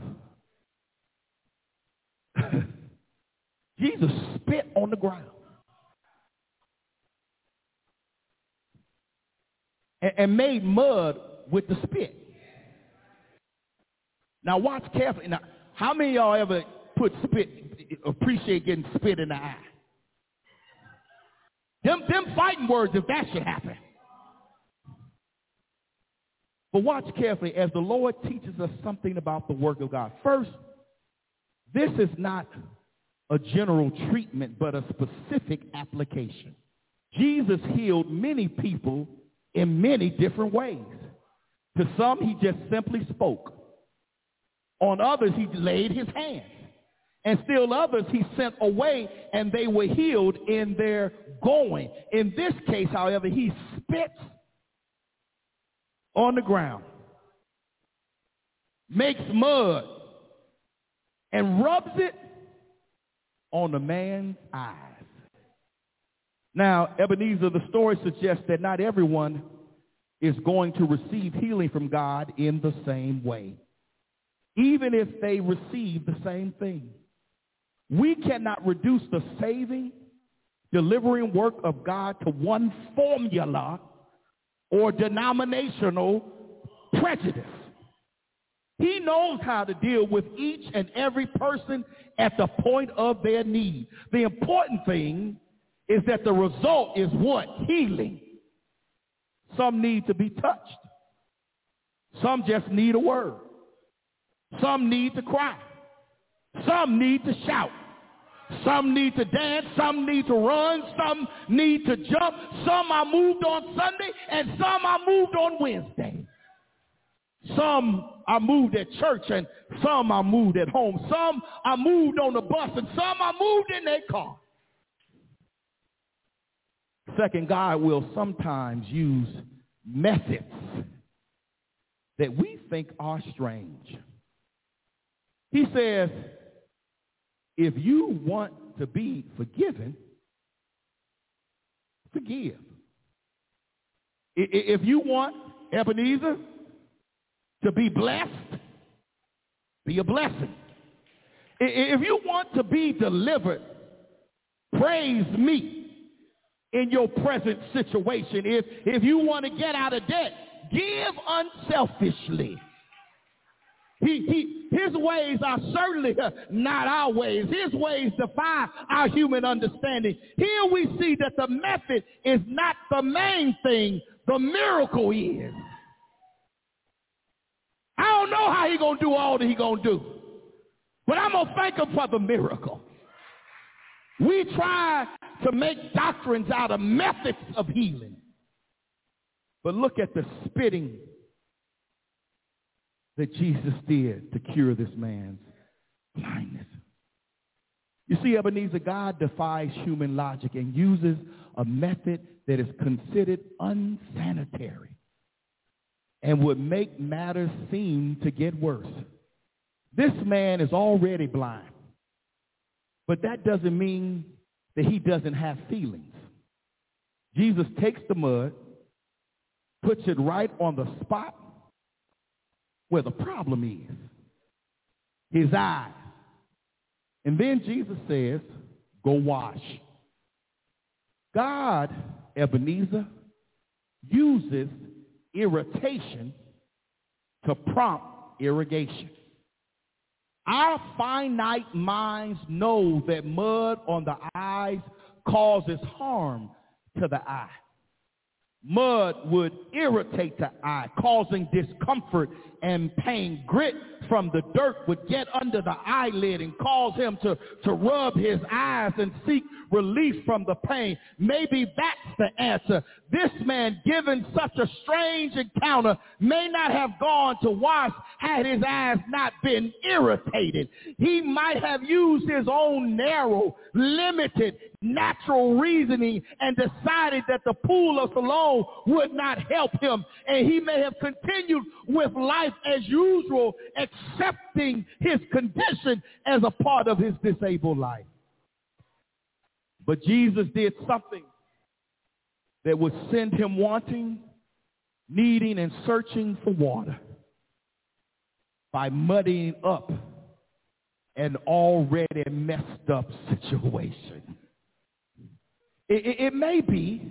Jesus spit on the ground. And, and made mud with the spit. Now watch carefully. Now, how many of y'all ever put spit, appreciate getting spit in the eye? Them, them fighting words if that should happen. But watch carefully as the Lord teaches us something about the work of God. First, this is not a general treatment, but a specific application. Jesus healed many people in many different ways. To some, he just simply spoke. On others, he laid his hands. And still others he sent away and they were healed in their going. In this case, however, he spits on the ground, makes mud, and rubs it on the man's eyes. Now, Ebenezer, the story suggests that not everyone is going to receive healing from God in the same way, even if they receive the same thing. We cannot reduce the saving, delivering work of God to one formula or denominational prejudice. He knows how to deal with each and every person at the point of their need. The important thing is that the result is what? Healing. Some need to be touched. Some just need a word. Some need to cry. Some need to shout. Some need to dance, some need to run, some need to jump. Some are moved on Sunday and some are moved on Wednesday. Some are moved at church and some are moved at home. Some are moved on the bus and some are moved in their car. Second, God will sometimes use methods that we think are strange. He says, if you want to be forgiven, forgive. If you want, Ebenezer, to be blessed, be a blessing. If you want to be delivered, praise me in your present situation. If, if you want to get out of debt, give unselfishly. He, he, his ways are certainly uh, not our ways. His ways defy our human understanding. Here we see that the method is not the main thing. The miracle is. I don't know how he going to do all that he going to do. But I'm going to thank him for the miracle. We try to make doctrines out of methods of healing. But look at the spitting that Jesus did to cure this man's blindness. You see, Ebenezer, God defies human logic and uses a method that is considered unsanitary and would make matters seem to get worse. This man is already blind, but that doesn't mean that he doesn't have feelings. Jesus takes the mud, puts it right on the spot where the problem is, his eye. And then Jesus says, go wash. God, Ebenezer, uses irritation to prompt irrigation. Our finite minds know that mud on the eyes causes harm to the eye. Mud would irritate the eye, causing discomfort and pain. Grit from the dirt would get under the eyelid and cause him to, to rub his eyes and seek relief from the pain. Maybe that's the answer. This man, given such a strange encounter, may not have gone to wash had his eyes not been irritated. He might have used his own narrow, limited, natural reasoning and decided that the pool of Siloam would not help him. And he may have continued with life as usual, accepting his condition as a part of his disabled life. But Jesus did something that would send him wanting, needing, and searching for water by muddying up an already messed up situation. It, it, it, may be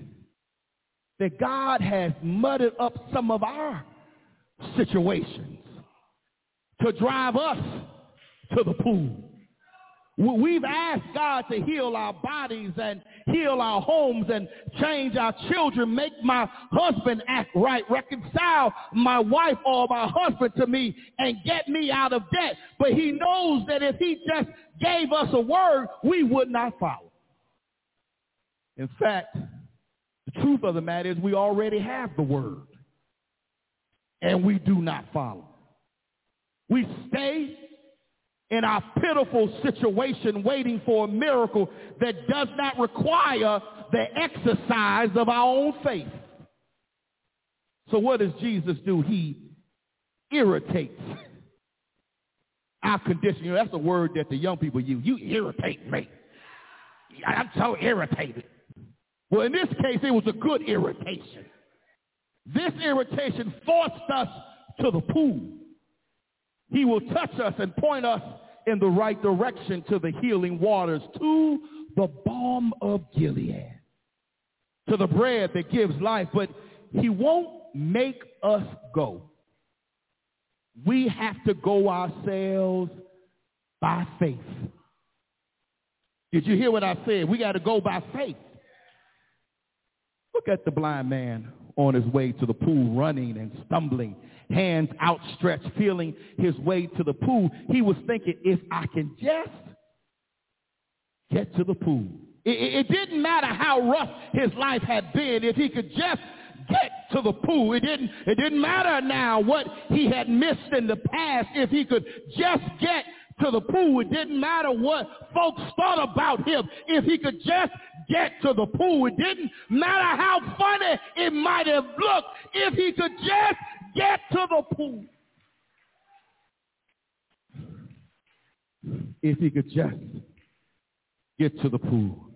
that God has mudded up some of our situations to drive us to the pool. We've asked God to heal our bodies and heal our homes and change our children, make my husband act right, reconcile my wife or my husband to me and get me out of debt. But he knows that if he just gave us a word, we would not follow. In fact, the truth of the matter is we already have the word and we do not follow. We stay in our pitiful situation waiting for a miracle that does not require the exercise of our own faith. So what does Jesus do? He irritates our condition. You know, that's a word that the young people use. You irritate me. I'm so irritated. Well, in this case, it was a good irritation. This irritation forced us to the pool. He will touch us and point us in the right direction to the healing waters, to the balm of Gilead, to the bread that gives life. But he won't make us go. We have to go ourselves by faith. Did you hear what I said? We got to go by faith. Look at the blind man on his way to the pool, running and stumbling hands outstretched, feeling his way to the pool. He was thinking, if I can just get to the pool. It, it, didn't matter how rough his life had been. If he could just get to the pool. It didn't, it didn't matter now what he had missed in the past. If he could just get to the pool, it didn't matter what folks thought about him. If he could just get to the pool, it didn't matter how funny it might have looked. If he could just get to the pool. If he could just get to the pool.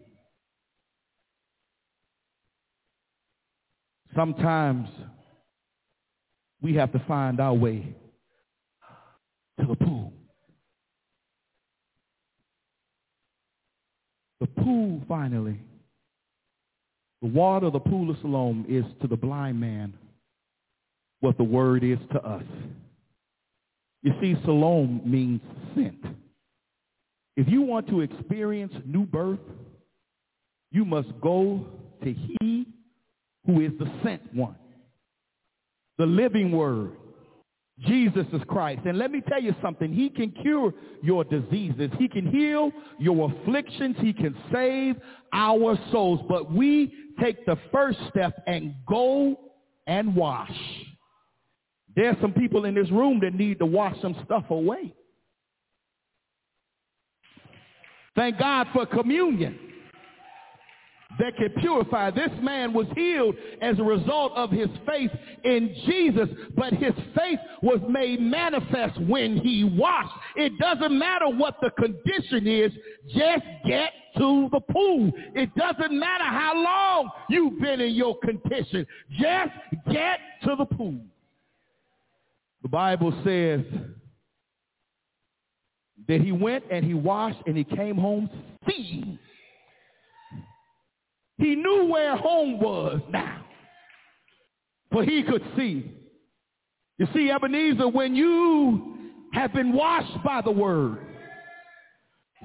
Sometimes we have to find our way to the pool. The pool, finally, the water of the pool of Siloam is to the blind man what the word is to us. You see, Siloam means sent. If you want to experience new birth, you must go to he who is the sent one, the living word, Jesus is Christ. And let me tell you something. He can cure your diseases. He can heal your afflictions. He can save our souls. But we take the first step and go and wash. There's some people in this room that need to wash some stuff away. Thank God for communion that can purify. This man was healed as a result of his faith in Jesus, but his faith was made manifest when he washed. It doesn't matter what the condition is, just get to the pool. It doesn't matter how long you've been in your condition, just get to the pool. The Bible says that he went and he washed and he came home seeing he knew where home was now. For he could see. You see, Ebenezer, when you have been washed by the word,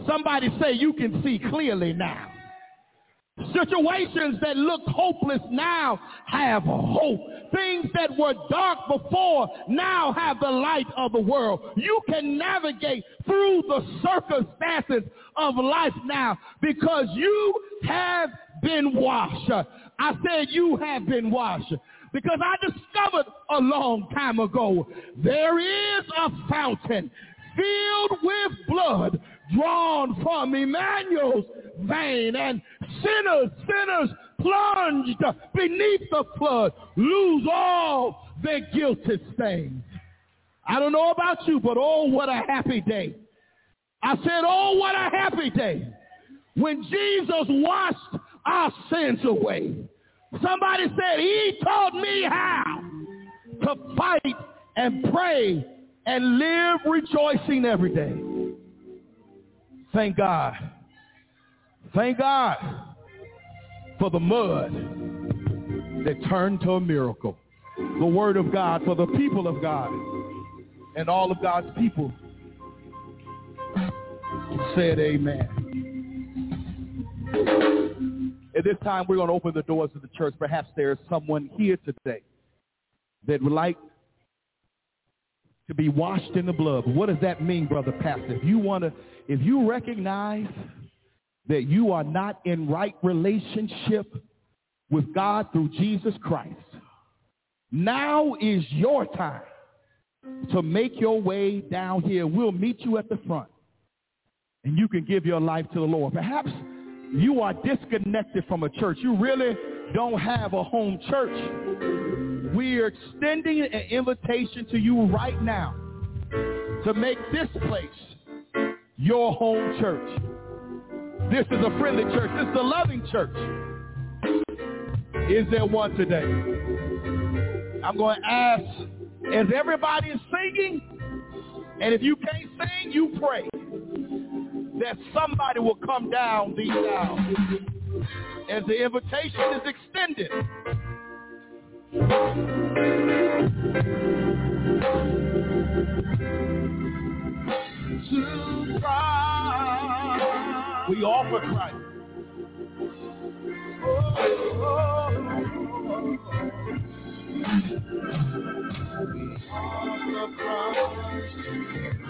somebody say you can see clearly now. Situations that looked hopeless now have hope. Things that were dark before now have the light of the world. You can navigate through the circumstances of life now because you have been washed. I said you have been washed because I discovered a long time ago there is a fountain filled with blood drawn from Emmanuel's vein and sinners, sinners plunged beneath the flood lose all their guilty stains. I don't know about you, but oh, what a happy day. I said, oh, what a happy day when Jesus washed our sins away. Somebody said, he taught me how to fight and pray and live rejoicing every day. Thank God. Thank God for the mud that turned to a miracle. The word of God for the people of God. And all of God's people said amen. At this time, we're going to open the doors of the church. Perhaps there's someone here today that would like to be washed in the blood. What does that mean, brother pastor? If you want to, if you recognize that you are not in right relationship with God through Jesus Christ, now is your time to make your way down here. We'll meet you at the front and you can give your life to the Lord. Perhaps you are disconnected from a church. You really don't have a home church. We are extending an invitation to you right now to make this place your home church. This is a friendly church. This is a loving church. Is there one today? I'm going to ask, as everybody is singing, and if you can't sing, you pray that somebody will come down these aisles as the invitation is extended. To Christ. We offer Christ. Oh, oh, oh.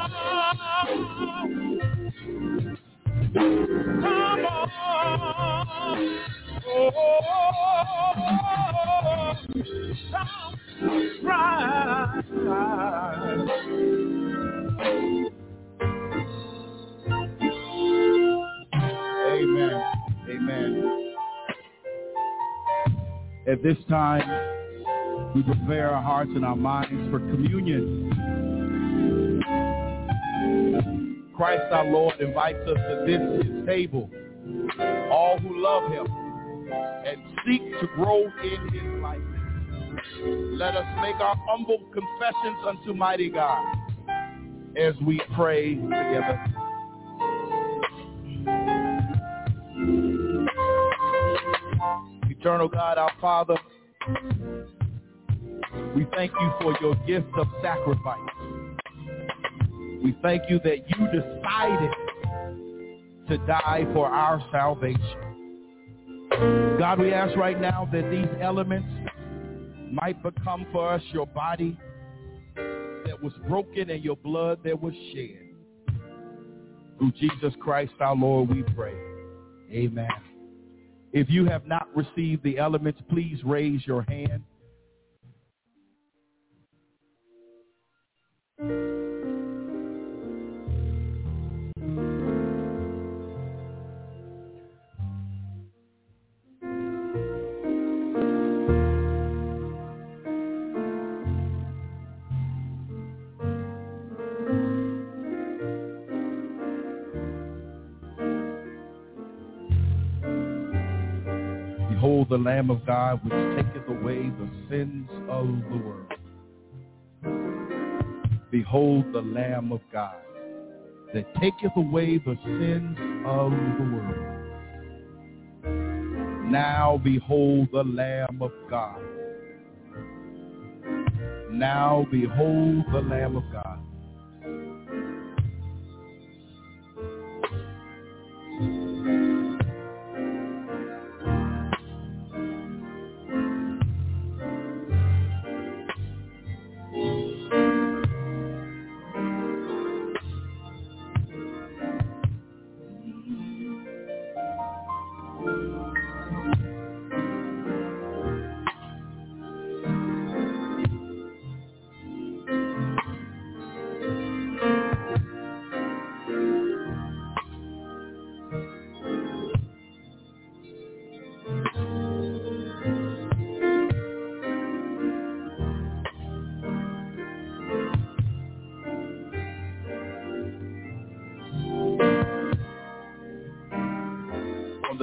This time, we prepare our hearts and our minds for communion. Christ our Lord invites us to this his table, all who love him and seek to grow in his likeness. Let us make our humble confessions unto mighty God as we pray together. Eternal God, our Father, we thank you for your gift of sacrifice. We thank you that you decided to die for our salvation. God, we ask right now that these elements might become for us your body that was broken and your blood that was shed. Through Jesus Christ our Lord we pray. Amen. If you have not received the elements, please raise your hand. The Lamb of God which taketh away the sins of the world. Behold the Lamb of God that taketh away the sins of the world. Now behold the Lamb of God. Now behold the Lamb of God.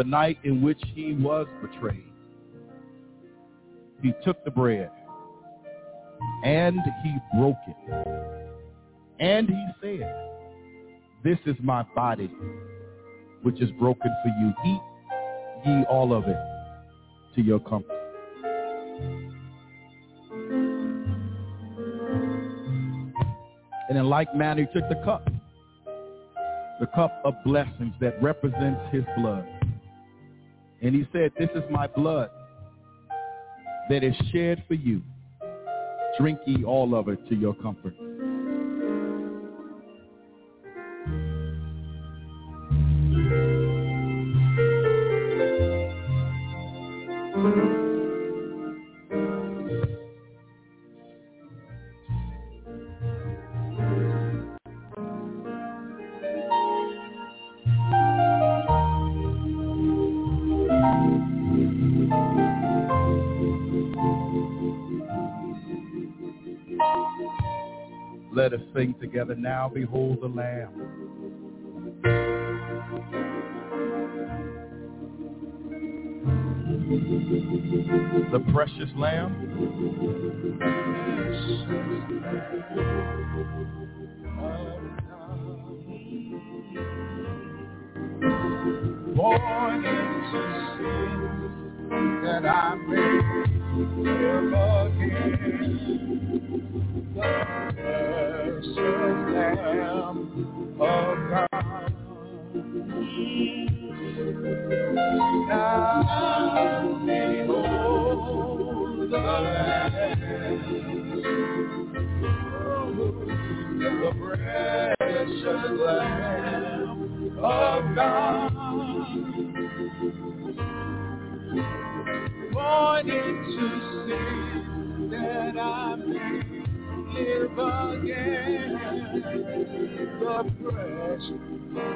Night in which he was betrayed, he took the bread and he broke it. And he said, this is my body, which is broken for you. Eat ye all of it to your comfort. And in like manner, he took the cup, the cup of blessings that represents his blood. And he said, this is my blood that is shed for you. Drink ye all of it to your comfort. Together now. Behold the Lamb. The precious Lamb. born into sin that I may live again. The again. The precious,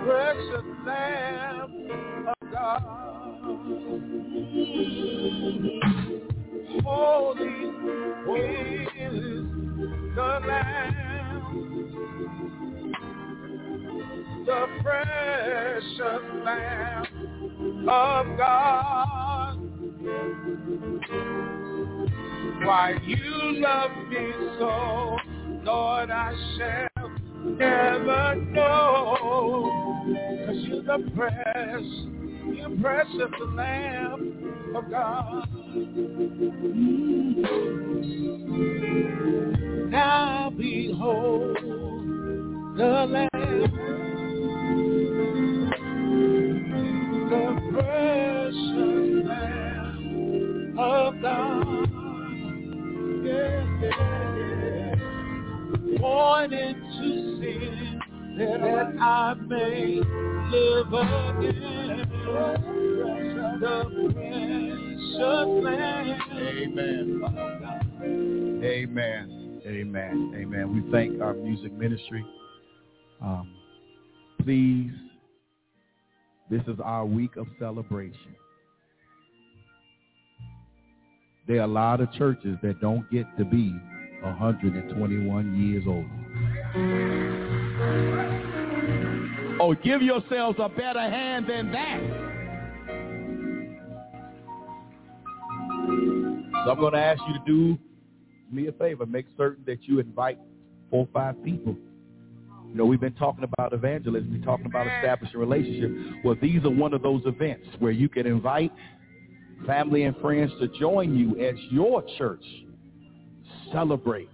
precious Lamb of God. Holy is the Lamb, the precious Lamb of God. Why you love me so, Lord, I shall never know. Cause you're the press, you're the Lamb of God. Now behold the Lamb, the precious Lamb of God. Yeah, yeah, yeah. Born into sin that I may live again. The precious Amen. Amen. Amen. Amen. We thank our music ministry. Um, please, this is our week of celebration. There are a lot of churches that don't get to be 121 years old. Oh, give yourselves a better hand than that. So I'm going to ask you to do me a favor. Make certain that you invite four or five people. You know, we've been talking about evangelism. We're talking about establishing relationships. Well, these are one of those events where you can invite family and friends to join you as your church celebrates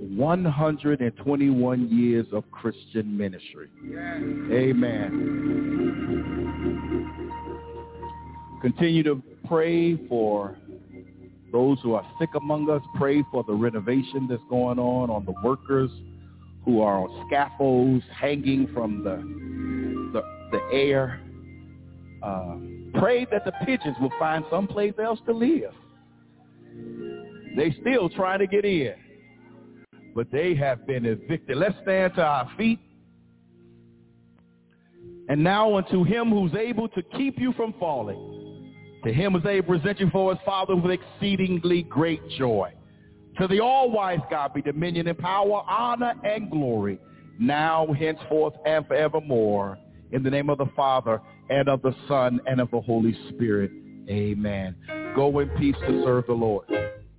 121 years of Christian ministry. Amen. Continue to pray for those who are sick among us. Pray for the renovation that's going on on the workers who are on scaffolds hanging from the the, the air. Uh, pray that the pigeons will find someplace else to live. They still trying to get in, but they have been evicted. Let's stand to our feet. And now unto him who's able to keep you from falling, to him who's able to present you for his Father with exceedingly great joy. To the all-wise God be dominion and power, honor, and glory, now, henceforth, and forevermore. In the name of the Father, and of the Son, and of the Holy Spirit. Amen. Go in peace to serve the Lord.